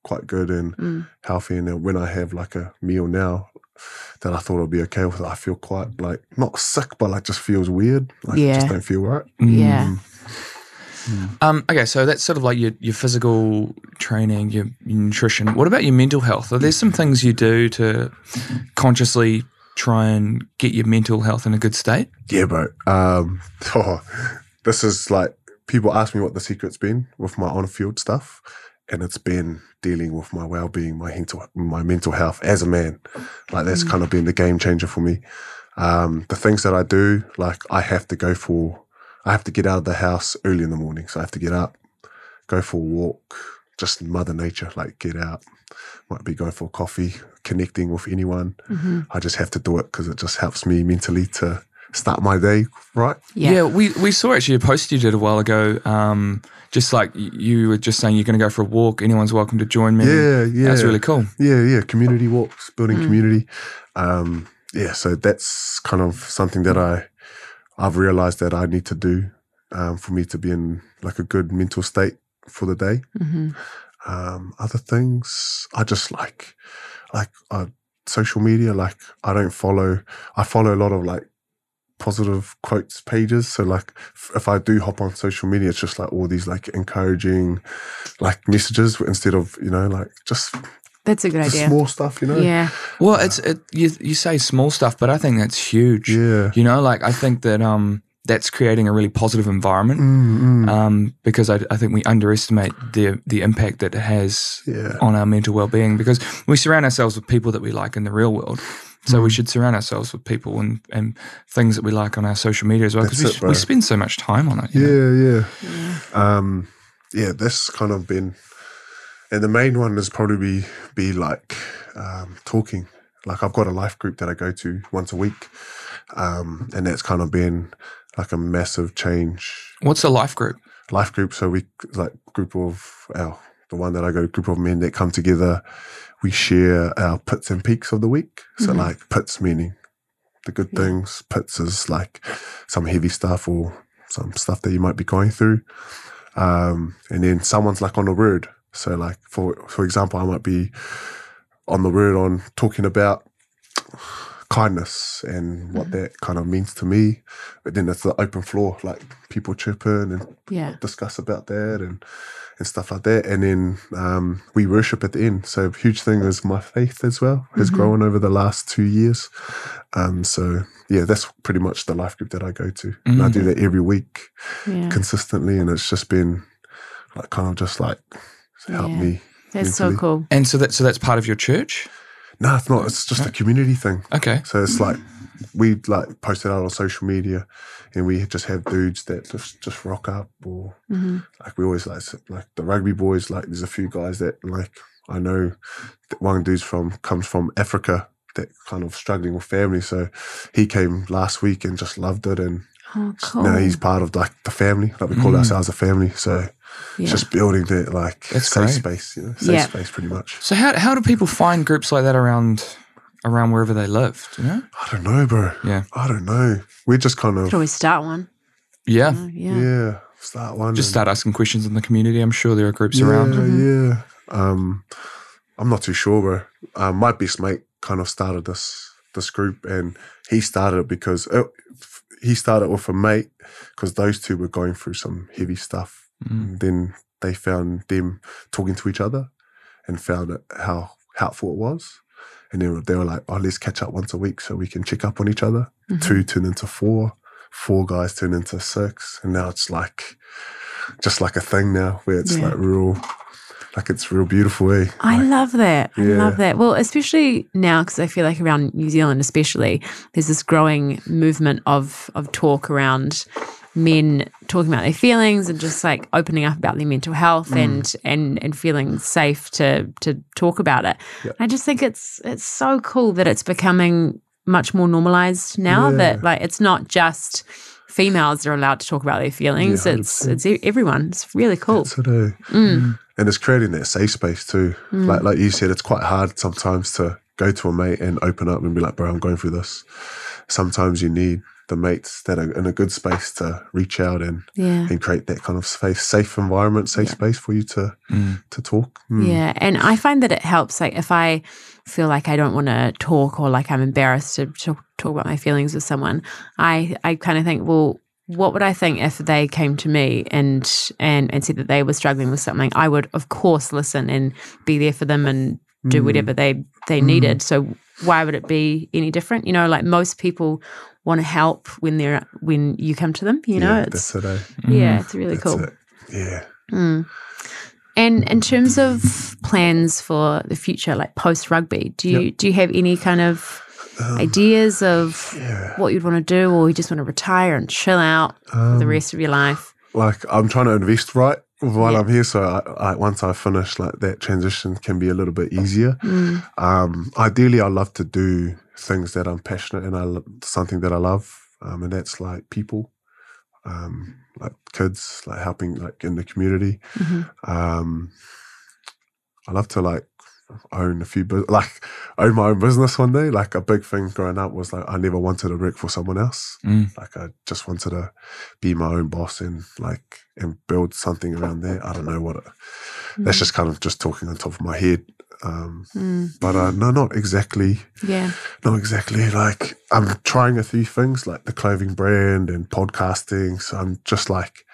quite good and Mm. healthy, and then when I have like a meal now that I thought i'd be okay with, I feel quite like not sick, but like just feels weird. Like Yeah. just don't feel right. Yeah. Mm. Um, okay, so that's sort of like your, your physical training, your, your nutrition. What about your mental health? Are there some things you do to consciously try and get your mental health in a good state? Yeah, bro. Um, oh, this is like people ask me what the secret's been with my on-field stuff, and it's been dealing with my well-being, my mental, my mental health as a man. Like that's kind of been the game changer for me. Um, the things that I do, like I have to go for, I have to get out of the house early in the morning, so I have to get up, go for a walk, just Mother Nature, like get out. Might be going for coffee, connecting with anyone. hmm I just have to do it because it just helps me mentally to start my day right. Yeah. we, we saw actually a post you did a while ago. Um, just like you were just saying, you're going to go for a walk. Anyone's welcome to join me. Yeah, yeah, That's really cool. yeah, yeah. Community walks, building Mm. community. Um, yeah, so that's kind of something that I I've realized that I need to do um, for me to be in like a good mental state for the day. hmm Um, other things, I just like like uh, social media. Like I don't follow. I follow a lot of like positive quotes pages. So like f- if I do hop on social media, it's just like all these like encouraging like messages instead of you know like just That's a good the idea. small stuff. You know. Yeah. Well, it's it, you, you say small stuff, but I think that's huge. Yeah. You know, like I think that um, that's creating a really positive environment. Mm, mm. um, because I, I think we underestimate the the impact that it has yeah. on our mental well being. Because we surround ourselves with people that we like in the real world, so we Mm. should surround ourselves with people and, and things that we like on our social media as well. Because we, That's it, bro. we spend so much time on it. you know? Yeah, yeah. Yeah. Um, yeah, that's kind of been, and the main one is probably be, be like um, talking. Like I've got a life group that I go to once a week, um, and that's kind of been like a massive change. What's a life group? Life group, so we like group of our the one that I go, group of men that come together. We share our pits and peaks of the week. So Mhm. like pits meaning the good Yeah. things. Pits is like some heavy stuff or some stuff that you might be going through. Um, and then someone's like on a word. So like for for example, I might be on the road on talking about kindness and what that kind of means to me. But then it's the open floor, like people chip in and Yeah. discuss about that and and stuff like that. And then um, we worship at the end. So a huge thing is my faith as well has Mhm. grown over the last two years. Um, so yeah, that's pretty much the life group that I go to. And I do that every week Yeah. consistently, and it's just been like kind of just like helped Yeah. me. That's so cool. And so that so that's part of your church. No, it's not. It's just a community thing. Okay. So it's like we like post it out on social media, and we just have dudes that just just rock up, or hmm like we always like like the rugby boys. Like there's a few guys that like I know that one dude's from comes from Africa that kind of struggling with family. So he came last week and just loved it, and Oh, cool. now he's part of like the family. Like we call Mm. ourselves a family. So yeah. it's just building that like That's safe great. space, you know, safe Yeah. space, pretty much. So how how do people find groups like that around around wherever they live? Do you know? I don't know, bro. Yeah. I don't know. We just kind of Could always start one. Yeah. Yeah. yeah. start one. Just and- start asking questions in the community. I'm sure there are groups yeah, around. Yeah, Um, I'm not too sure, bro. Um, my best mate kind of started this this group, and he started it because uh, he started with a mate because those two were going through some heavy stuff. Mm. Then they found them talking to each other, and found how helpful it was. And they were, they were like, "Oh, let's catch up once a week so we can check up on each other." Mhm. Two turned into four, four guys turned into six, and now it's like just like a thing now where it's Yeah. like real, like it's real beautiful. Eh? I love that. I Yeah. love that. Well, especially now because I feel like around New Zealand, especially, there's this growing movement of of talk around men talking about their feelings and just like opening up about their mental health Mm. and and and feeling safe to to talk about it. Yep. I just think it's it's so cool that it's becoming much more normalized now Yeah. that like it's not just females are allowed to talk about their feelings. Yeah, it's it's everyone. It's really cool. Eh? Mm. and it's creating that safe space too. Mm. Like like you said, it's quite hard sometimes to go to a mate and open up and be like, "Bro, I'm going through this." Sometimes you need the mates that are in a good space to reach out and Yeah. and create that kind of space, safe environment, safe Yeah. space for you to Mm. to talk. Mm. Yeah, and I find that it helps. Like if I feel like I don't want to talk or like I'm embarrassed to talk, talk about my feelings with someone, I I kind of think, well, what would I think if they came to me and and and said that they were struggling with something? I would of course listen and be there for them and do Mm. whatever they they Mm. needed. So why would it be any different? You know, like most people want to help when they're when you come to them. You know, yeah, it's it. Eh? yeah, it's really That's cool. it. Yeah. Mm. And in terms of plans for the future, like post rugby, do you do you have any kind of Um, ideas of yeah. what you'd want to do, or you just want to retire and chill out for the Um, rest of your life? like I'm trying to invest right while Yeah. I'm here. So I, I, once I finish, like that transition can be a little bit easier. Mm. Um, ideally, I love to do things that I'm passionate and I lo- something that I love, um, and that's like people, um, like kids, like helping like in the community. Mhm. Um, I love to like own a few, bu- like own my own business one day. Like a big thing growing up was like I never wanted to work for someone else. Mm. Like I just wanted to be my own boss and like and build something around there. I don't know what. It, That's just kind of just talking on top of my head. Um, Mm. but uh, no, not exactly. Yeah, Not exactly. Like I'm trying a few things, like the clothing brand and podcasting. So I'm just like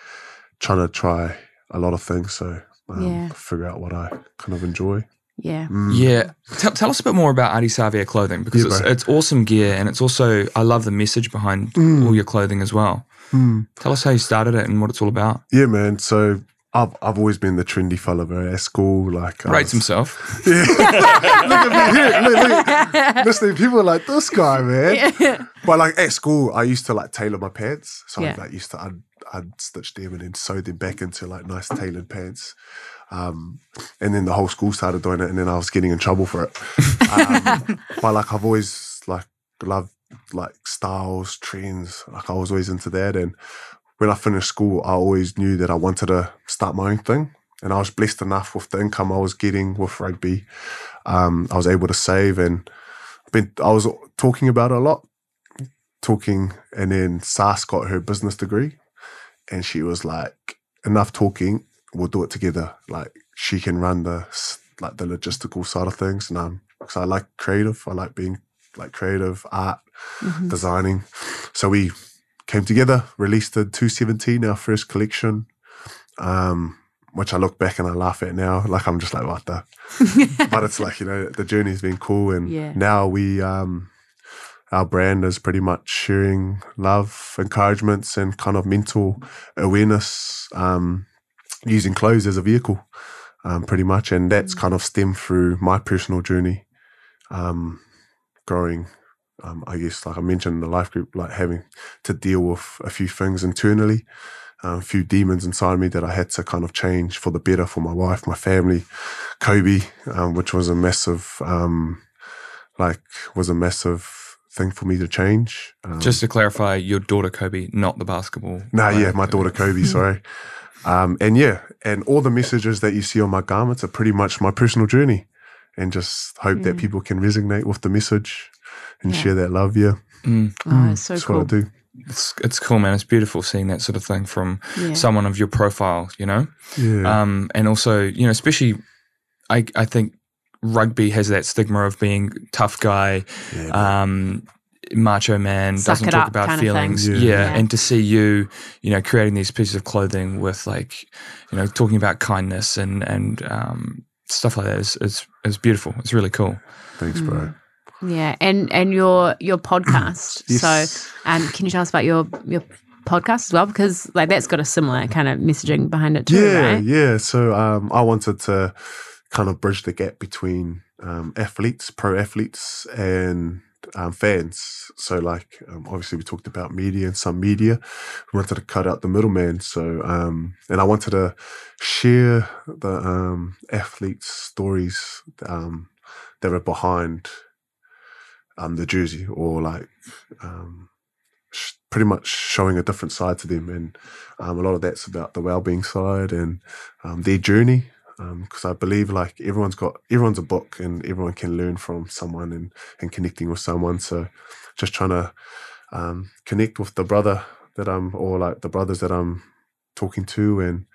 trying to try a lot of things. So um, Yeah. figure out what I kind of enjoy. Yeah, Mm. Yeah. Tell, tell us a bit more about Ardie Savea clothing because Yeah, it's, it's awesome gear and it's also, I love the message behind Mm. all your clothing as well. Mm. Tell us how you started it and what it's all about. Yeah, man. So I've I've always been the trendy fella, bro. At school, like I Rates was- himself. Yeah. look at me here. Look, look. Listening, people are like, this guy, man. But like at school, I used to like tailor my pants. So Yeah. I like used to I'd, I'd stitch them and then sew them back into like nice tailored pants. Um, and then the whole school started doing it, and then I was getting in trouble for it. Um, but like I've always like loved like styles, trends. Like I was always into that. And when I finished school, I always knew that I wanted to start my own thing. And I was blessed enough with the income I was getting with rugby. Um, I was able to save, and been I was talking about it a lot, talking. And then Sas got her business degree, and she was like, "Enough talking. We'll do it together. Like she can run the like the logistical side of things, and I'm because I like creative. I like being like creative, art, Mhm. designing. So we came together, released the 217, our first collection, um, which I look back and I laugh at now. Like I'm just like, what the? but it's like, you know, the journey's been cool. And Yeah. now we, um, our brand is pretty much sharing love, encouragements, and kind of mental awareness, um, using clothes as a vehicle, um, pretty much. And that's kind of stemmed through my personal journey, um, growing. Um, I guess, like I mentioned the life group, like having to deal with a few things internally, uh, a few demons inside me that I had to kind of change for the better for my wife, my family, Kobe, um, which was a massive, um, like, was a massive thing for me to change. Um, Just to clarify, your daughter Kobe, not the basketball. Nah, yeah, my daughter Kobe, sorry. Um, and yeah, and all the messages that you see on my garments are pretty much my personal journey. And just hope that Mm. people can resonate with the message and Yeah. share that love. Yeah. Mm, oh, it's so That's cool. what I do. it's, it's cool, man. It's beautiful seeing that sort of thing from Yeah. someone of your profile, you know? Yeah. Um, and also, you know, especially, I, I think rugby has that stigma of being tough guy, yeah. um, macho man, Suck doesn't talk up about kind of thing. feelings. Yeah. Yeah. Yeah. And to see you, you know, creating these pieces of clothing with like, you know, talking about kindness and, and, um, stuff like that is, is, is beautiful. It's really cool. Thanks, bro. Yeah, and and your your podcast. Yes. So, um, can you tell us about your your podcast as well? Because like that's got a similar kind of messaging behind it too, yeah, right? yeah. So um, I wanted to kind of bridge the gap between um, athletes, pro athletes, and um, fans. So, like, um, obviously, we talked about media and some media. We wanted to cut out the middleman. So, um, and I wanted to share the um, athletes' stories um, that are behind um, the jersey, or like um, sh- pretty much showing a different side to them. And a lot of that's about the well-being side and their journey because I believe like everyone's got everyone's a book and everyone can learn from someone and and connecting with someone. So just trying to um, connect with the brother that I'm or like the brothers that I'm talking to and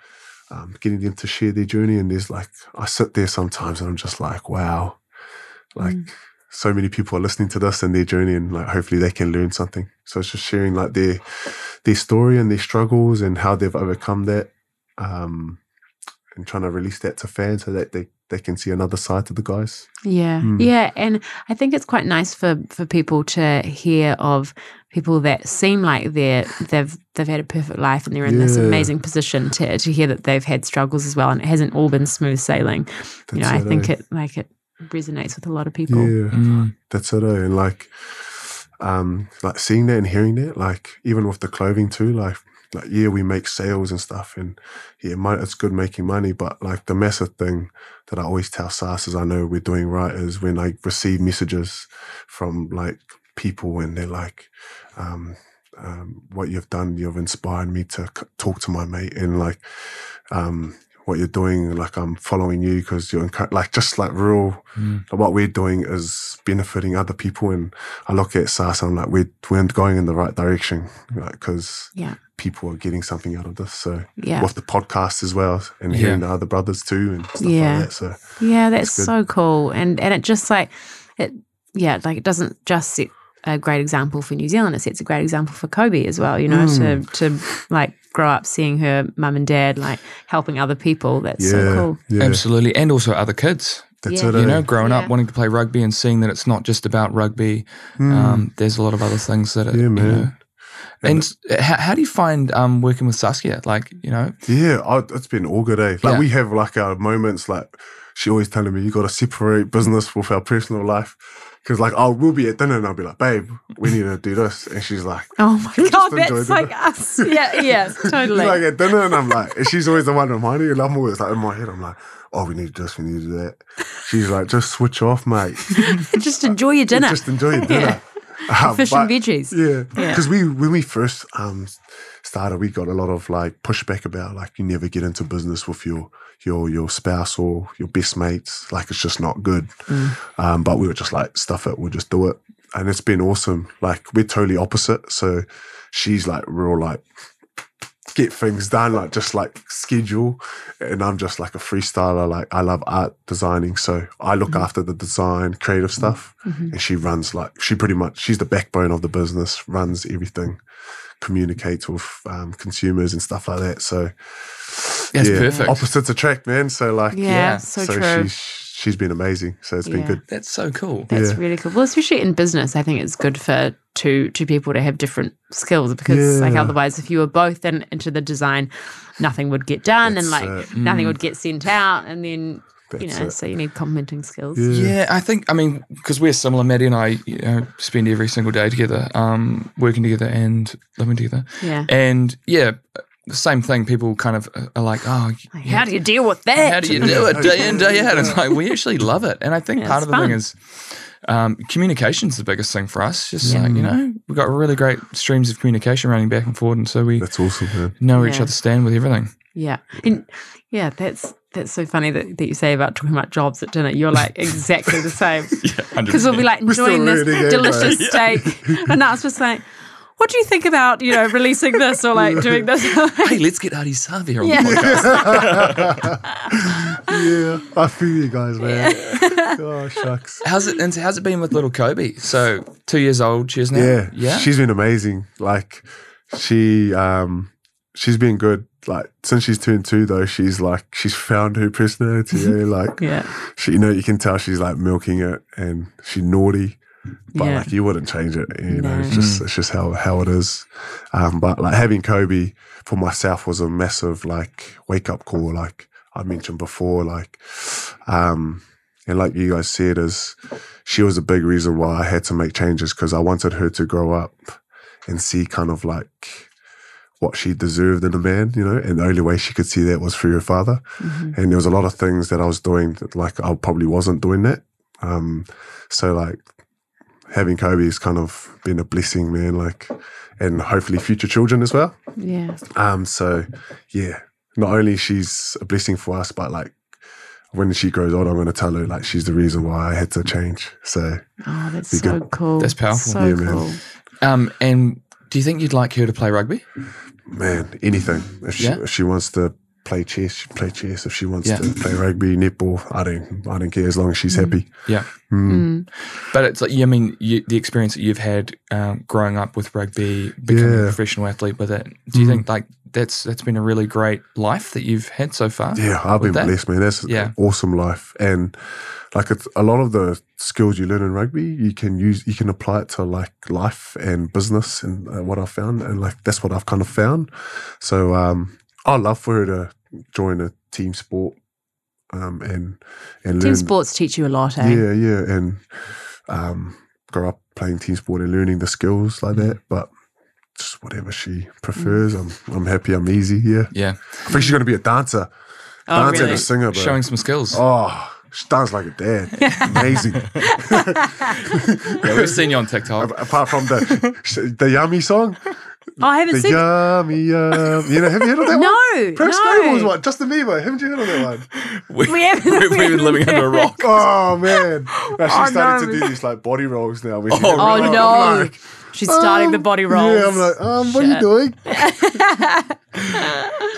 um, getting them to share their journey. And there's like I sit there sometimes and I'm just like, wow, like. Mm. So many people are listening to this and their journey, and like hopefully they can learn something. So it's just sharing like their their story and their struggles and how they've overcome that. Um, and trying to release that to fans so that they, they can see another side to the guys. Yeah, Mm. yeah, and I think it's quite nice for for people to hear of people that seem like they're they've they've had a perfect life and they're in this amazing position to to hear that they've had struggles as well and it hasn't all been smooth sailing. you know, That's I think eh? it like it resonates with a lot of people. Yeah, Mm. that's it. eh? And like, um, like seeing that and hearing that, like even with the clothing too, like, like yeah, we make sales and stuff, and yeah, mo- it's good making money. But like the massive thing that I always tell Sas is I know we're doing right is when I receive messages from like people and they're like, um, um, what you've done, you've inspired me to c- talk to my mate and like, um, what you're doing, like I'm following you because you're like just like real. Mm. What we're doing is benefiting other people, and I look at Sas and I'm like, we're we're going in the right direction, because Yeah. People are getting something out of this. So Yeah. with the podcast as well, and Yeah. hearing the other brothers too, and stuff Yeah. like that. So Yeah, that's so cool. And and it just like it yeah, like it doesn't just set a great example for New Zealand, it sets a great example for Kobe as well, you know, Mm. to to like grow up seeing her mum and dad like helping other people. That's yeah, so cool. yeah, Absolutely. And also other kids. that's Yeah. it. You eh? know, growing Yeah. up wanting to play rugby and seeing that it's not just about rugby. Mm. Um, there's a lot of other things that are, Yeah, you man. know. And s- how, how do you find um, working with Saskia? Like, you know, Yeah, I, it's been all good, eh? Like Yeah. we have like our moments. Like she always telling me, you got to separate business with our personal life. Because like I will be at dinner and I'll be like, babe, we need to do this, and she's like, Oh my just god, that's the- like us. Yeah, yeah, totally. like at dinner, and I'm like, and she's always the one reminding me, and I'm always like in my head, I'm like, oh, we need to do this, we need to do that. She's like, just switch off, mate. just enjoy your dinner. Just enjoy your dinner. Um, Fish but- and veggies. Yeah, Yeah. because we when we first um started, we got a lot of like pushback about like you never get into business with your your your spouse or your best mates. Like it's just not good. Mm. Um, but we were just like stuff it. We'll just do it, and it's been awesome. Like we're totally opposite. So she's like real like get things done, like just like schedule, and I'm just like a freestyler. Like I love art designing, so I look after the design, creative stuff Mhm. and she runs like she pretty much she's the backbone of the business runs everything communicates with um, consumers and stuff like that so That's perfect. opposites attract man so like Yeah, Yeah. so, true. she's she's been amazing so it's been good that's so cool. That's Yeah. really cool. Well, especially in business, I think it's good for two two people to have different skills because, like, otherwise, if you were both in, into the design, nothing would get done, and like it. nothing Mm. would get sent out, and then you know, it. so you need complementing skills. Yeah. Yeah, I think I mean because we're similar. Maddie and I you know, spend every single day together, um, working together and living together. Yeah. And yeah, the same thing. People kind of are like, oh, Like, yeah, How do you deal with that? how do you do it day in day out? It's like we actually love it, and I think Yeah, part of the thing is um, communication's the biggest thing for us. Just like you know, we've got really great streams of communication running back and forward, and so we that's awesome man know where each Yeah. other stand with everything. Yeah. And yeah, that's that's so funny that, that you say about talking about jobs at dinner. You're like exactly the same. Yeah, Because we'll be like enjoying this eh, delicious mate? steak. And now it's just like, what do you think about, you know, releasing this or like doing this? hey, let's get Ardie Savea on Yeah. the podcast. yeah I feel you guys man oh shucks How's it? And how's it been with little Kobe? So two years old, she is now. yeah yeah. she's been amazing like she um she's been good like since she's turned two though she's like she's found her personality eh? like yeah. she you know you can tell she's like milking it and she's naughty but Yeah. like you wouldn't change it. You know, No. it's just it's just how how it is. Um, but like having Kobe for myself was a massive like wake up call. Like I mentioned before, like um, and like you guys said, is she was a big reason why I had to make changes because I wanted her to grow up and see kind of like what she deserved in a man, you know, and the only way she could see that was through her father. Mhm. And there was a lot of things that I was doing that like I probably wasn't doing that. Um, so like having Kobe has kind of been a blessing, man, like, and hopefully future children as well. Yeah. Um, so yeah, not only she's a blessing for us, but like when she grows old, I'm going to tell her like she's the reason why I had to change. So Oh, that's so good. cool. That's powerful. So Yeah, man. cool. Um, and do you think you'd like her to play rugby? man, anything. If she Yeah. if she wants to play chess, she play chess. If she wants Yeah. to play rugby, netball, I don't I don't care as long as she's Mm. happy. Yeah. Mm. Mm. But it's like, yeah, I mean, you, the experience that you've had um, growing up with rugby, becoming a professional athlete with it. Do you Mm. think like that's that's been a really great life that you've had so far? Yeah, I've been that? blessed, man. That's Yeah. an awesome life, and like it's, a lot of the skills you learn in rugby, you can use, you can apply it to like life and business, and uh, what I've found, and like that's what I've kind of found. So um, I'd love for her to join a team sport, um, and and Team learn. sports teach you a lot, eh? Yeah, yeah, and um, grow up playing team sport and learning the skills like that, but. Just whatever she prefers, I'm I'm happy. I'm easy. Yeah, Yeah. I think she's gonna be a dancer, Oh, dancer really? and a singer, bro. Showing some skills. Oh, she dance like a dad. Amazing. Yeah, we've seen you on TikTok. Apart from the the yummy song, I haven't the seen. yummy yum. You know, have you heard of that one? No, Prince no. Grable was one. Justin Bieber. Haven't you heard of that one? We, We haven't- we've been living under a rock. Oh man, now she's Oh, starting no. to do these like body rolls now. Which Oh, really? Oh I'm no, like, she's starting the um, body rolls. Yeah, I'm like, um, what are you doing?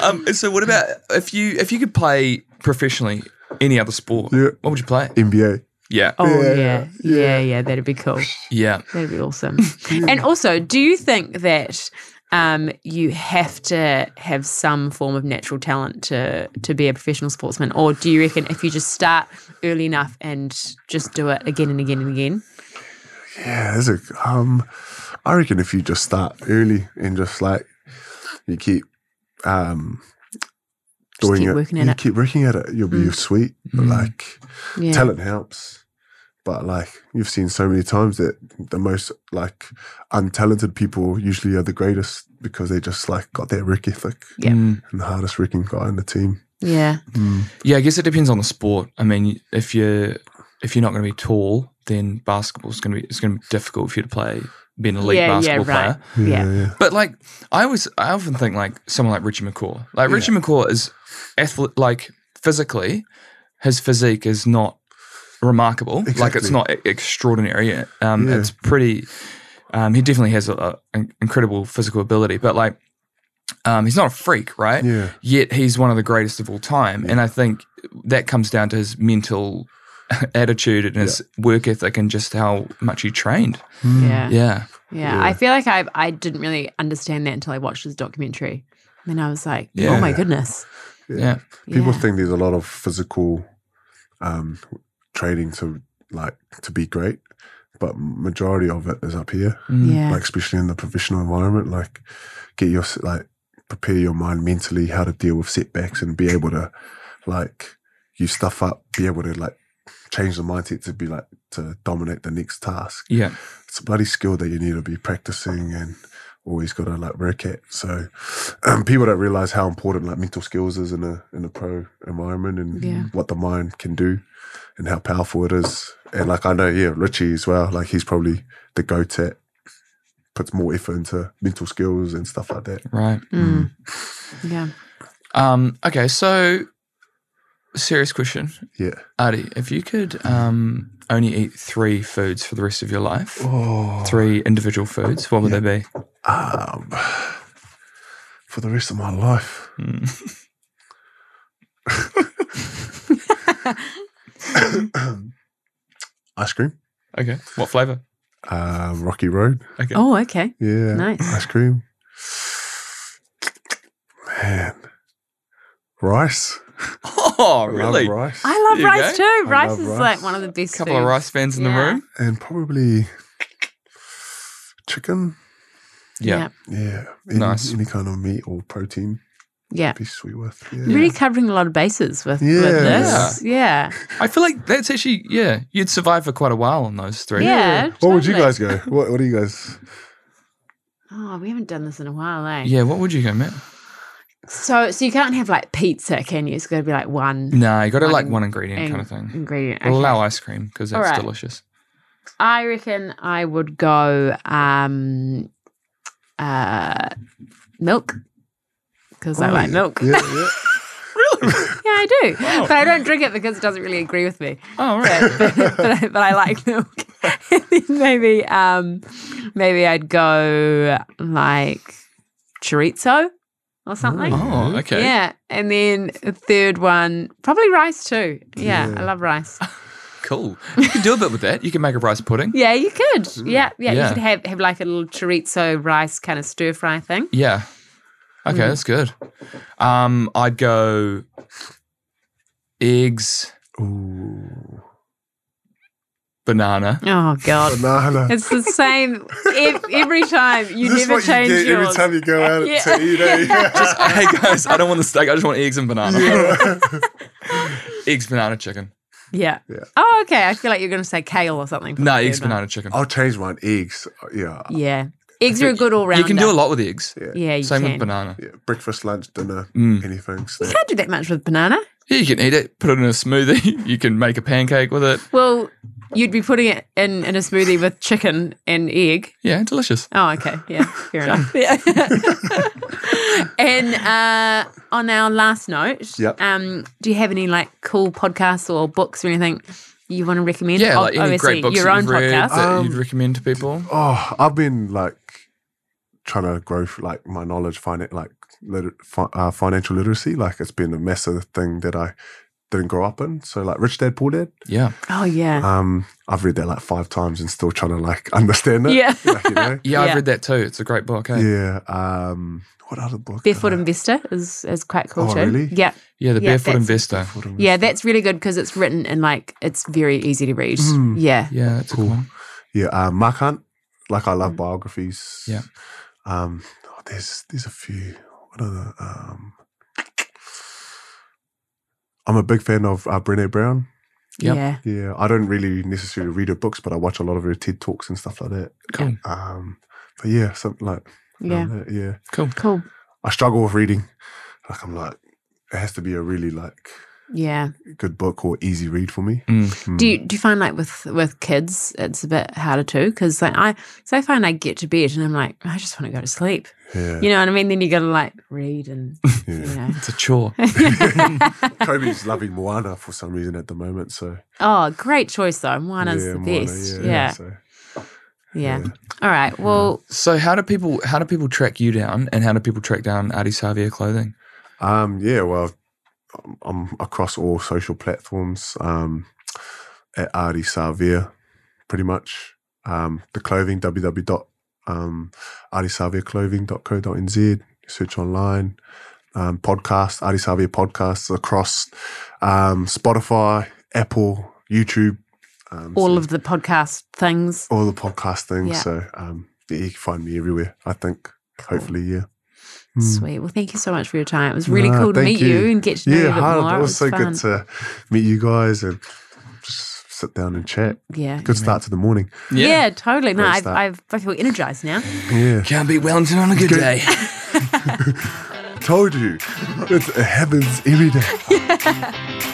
Um, so what about if you if you could play professionally any other sport? Yeah. What would you play? NBA. Yeah. Oh Yeah, yeah, yeah, yeah. yeah, That'd be cool. Yeah. That'd be awesome. and also, do you think that um, you have to have some form of natural talent to to be a professional sportsman, or do you reckon if you just start early enough and just do it again and again and again? Yeah, there's a um I reckon if you just start early and just like you keep um doing keep it, working at you it. keep working at it, you'll be Mm. sweet. Mm. like Yeah, talent helps. But like you've seen so many times that the most like untalented people usually are the greatest because they just like got that work ethic Yeah. Mm. and the hardest working guy in the team. yeah, Yeah, I guess it depends on the sport. I mean, if you're if you're not going to be tall, then basketball's going to be it's going to be difficult for you to play be an elite yeah, yeah, basketball right. player. Yeah. yeah. But like, I always, I often think like someone like Richie McCaw. Like Richie McCaw is athlete, like physically, his physique is not remarkable. Like it's not extraordinary. Um, Yeah. It's pretty. Um, he definitely has a, a- an incredible physical ability, but like, um, he's not a freak, right? Yeah. Yet he's one of the greatest of all time, and I think that comes down to his mental attitude and his work ethic and just how much he trained. yeah, Yeah. Yeah, Yeah. I feel like I I didn't really understand that until I watched his documentary. And I was like, Yeah. oh my goodness. Yeah. People Yeah. think there's a lot of physical um, training to like to be great, but majority of it is up here. Mm. Yeah. Like especially in the professional environment, like get your like prepare your mind mentally how to deal with setbacks and be able to like you stuff up, be able to like change the mindset to be like to dominate the next task. Yeah. It's a bloody skill that you need to be practicing and always got to like work at. So um, people don't realize how important like mental skills is in a in a pro environment and Yeah. what the mind can do and how powerful it is. And like I know, yeah, Richie as well. Like he's probably the goat at puts more effort into mental skills and stuff like that. Right. Mm. Yeah. Um, okay, so serious question. Yeah. Ardie, if you could um, only eat three foods for the rest of your life, three individual foods, what would they be? um, for the rest of my life. Mm. Ice cream, Okay. What flavor? um, Rocky Road. Okay. Oh, okay. Yeah. Nice. Ice cream. Man. Rice. Oh, Love really? rice. I love There you rice go. too. I Rice love is rice. like one of the best. A couple of foods. rice fans in the Yeah. room. and probably chicken. Yeah. Yeah. Any, Nice. Any kind of meat or protein. Yeah. Be sweet with. Yeah. Really covering a lot of bases with, with Yeah. this. Yeah. I feel like that's actually, yeah, you'd survive for quite a while on those three. Yeah. What would you totally. guys go? What What do you guys? Oh, we haven't done this in a while, eh? Yeah, what would you go, Matt? So, so you can't have like pizza, can you? It's got to be like one Nah, you got to like one ingredient in- kind of thing. ingredient. We'll allow ice cream because that's Alright. delicious. I reckon I would go um, uh, milk because I Oh, like yeah. milk. Yeah, yeah. Really? Yeah, I do. But I don't drink it because it doesn't really agree with me. Oh, right. But, but, I, but I like milk. Maybe um, maybe I'd go like chorizo or something. Oh, okay. Yeah. And then a third one, probably rice too. Yeah, Yeah. I love rice. Cool. You can do a bit with that. You can make a rice pudding. Yeah, you could. Yeah, yeah. Yeah. You could have, have like a little chorizo rice kind of stir fry thing. Yeah. Okay, Mm. that's good. Um, I'd go eggs, Ooh. Banana. Oh God. Banana. It's the same ev- every time. You This never what change you get yours. every time you go out Yeah. to eat. Eh? hey guys, I don't want the steak. I just want eggs and banana. Yeah. eggs, banana, chicken. yeah. Yeah. Oh, okay. I feel like you're going to say kale or something. No, eggs, third one. banana, chicken. I'll change mine. Eggs. Yeah. Yeah. Eggs are a good all round. You can do a lot with eggs. Yeah. Yeah, you Same can. with banana. Yeah. Breakfast, lunch, dinner, Mm. anything. You can't do that much with banana. Yeah, you can eat it, put it in a smoothie. You can make a pancake with it. Well, you'd be putting it in, in a smoothie with chicken and egg. Yeah, delicious. Oh, okay. Yeah, fair enough. Yeah. and uh, on our last note, Yep. um, do you have any like cool podcasts or books or anything you want to recommend? Yeah, like any obviously, great books your own you've read podcast. that Um, you'd recommend to people. Oh, I've been like trying to grow like my knowledge, find it like liter- fi- uh, financial literacy. Like it's been a massive thing that I didn't grow up in. So like Rich Dad Poor Dad. Yeah. Oh yeah, Um, I've read that like five times and still trying to like understand it. Yeah. Like, you know? Yeah, I've Yeah. read that too. It's a great book. Eh? yeah. Um, what other book? Barefoot did Investor is is quite cool Oh, too. really? Yeah, Yeah, the Yeah, Barefoot Investor. Barefoot Investor. yeah, that's really good because it's written and like it's very easy to read. Mm. Yeah, Yeah, that's a cool one. Yeah, um, Mark Hunt. Like I love Mm. biographies. Yeah. Um, oh, there's there's a few. What are the? Um, I'm a big fan of uh, Brené Brown. Yep. yeah, Yeah, I don't really necessarily read her books, but I watch a lot of her TED talks and stuff like that. Cool. Um, but yeah, something like yeah. that, yeah. Cool. Cool. I struggle with reading. Like I'm like, it has to be a really like Yeah. good book or easy read for me. Mm. Mm. Do you do you find like with with kids it's a bit harder too? Because like I so I find I get to bed and I'm like I just want to go to sleep. Yeah, You know what I mean? Then you got to like read and you know. It's a chore. Kobe's loving Moana for some reason at the moment. So oh, great choice though. Moana's yeah, the Moana, best. Yeah. Yeah. so, All right. Well, So how do people how do people track you down and how do people track down Ardie Savea clothing? Um, yeah, well, I'm- I'm across all social platforms um, at Ardie Savea, pretty much. Um, the clothing, www.ardiesaveaclothing.co.nz. Search online. Um, podcast, Ardie Savea podcasts across um, Spotify, Apple, YouTube. Um, all so of the podcast things. all the podcast things. Yeah. So um, yeah, you can find me everywhere. I think. Hopefully, yeah. Mm. Sweet. Well, thank you so much for your time. It was really Nah, cool to meet you. and get to know you a Yeah, bit hard. more. It was so fun. good to meet you guys and just sit down and chat. yeah. Good start to the morning. Yeah. totally. No, I've. I've, I feel energized now. Yeah, Can't beat Wellington on a good Good. day. told you. It's, it happens every day.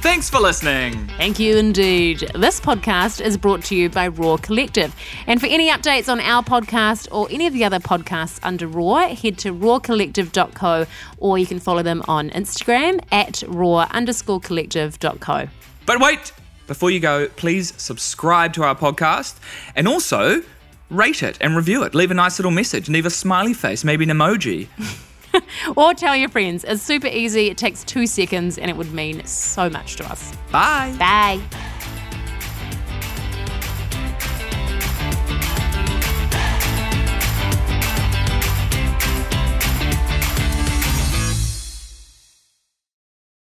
Thanks for listening. Thank you indeed. This podcast is brought to you by Raw Collective. And for any updates on our podcast or any of the other podcasts under Raw, head to rawcollective.co or you can follow them on Instagram at raw underscore collective.co. But wait, before you go, please subscribe to our podcast and also rate it and review it. Leave a nice little message, leave a smiley face, maybe an emoji. Or tell your friends. It's super easy. It takes two seconds and it would mean so much to us. Bye. Bye.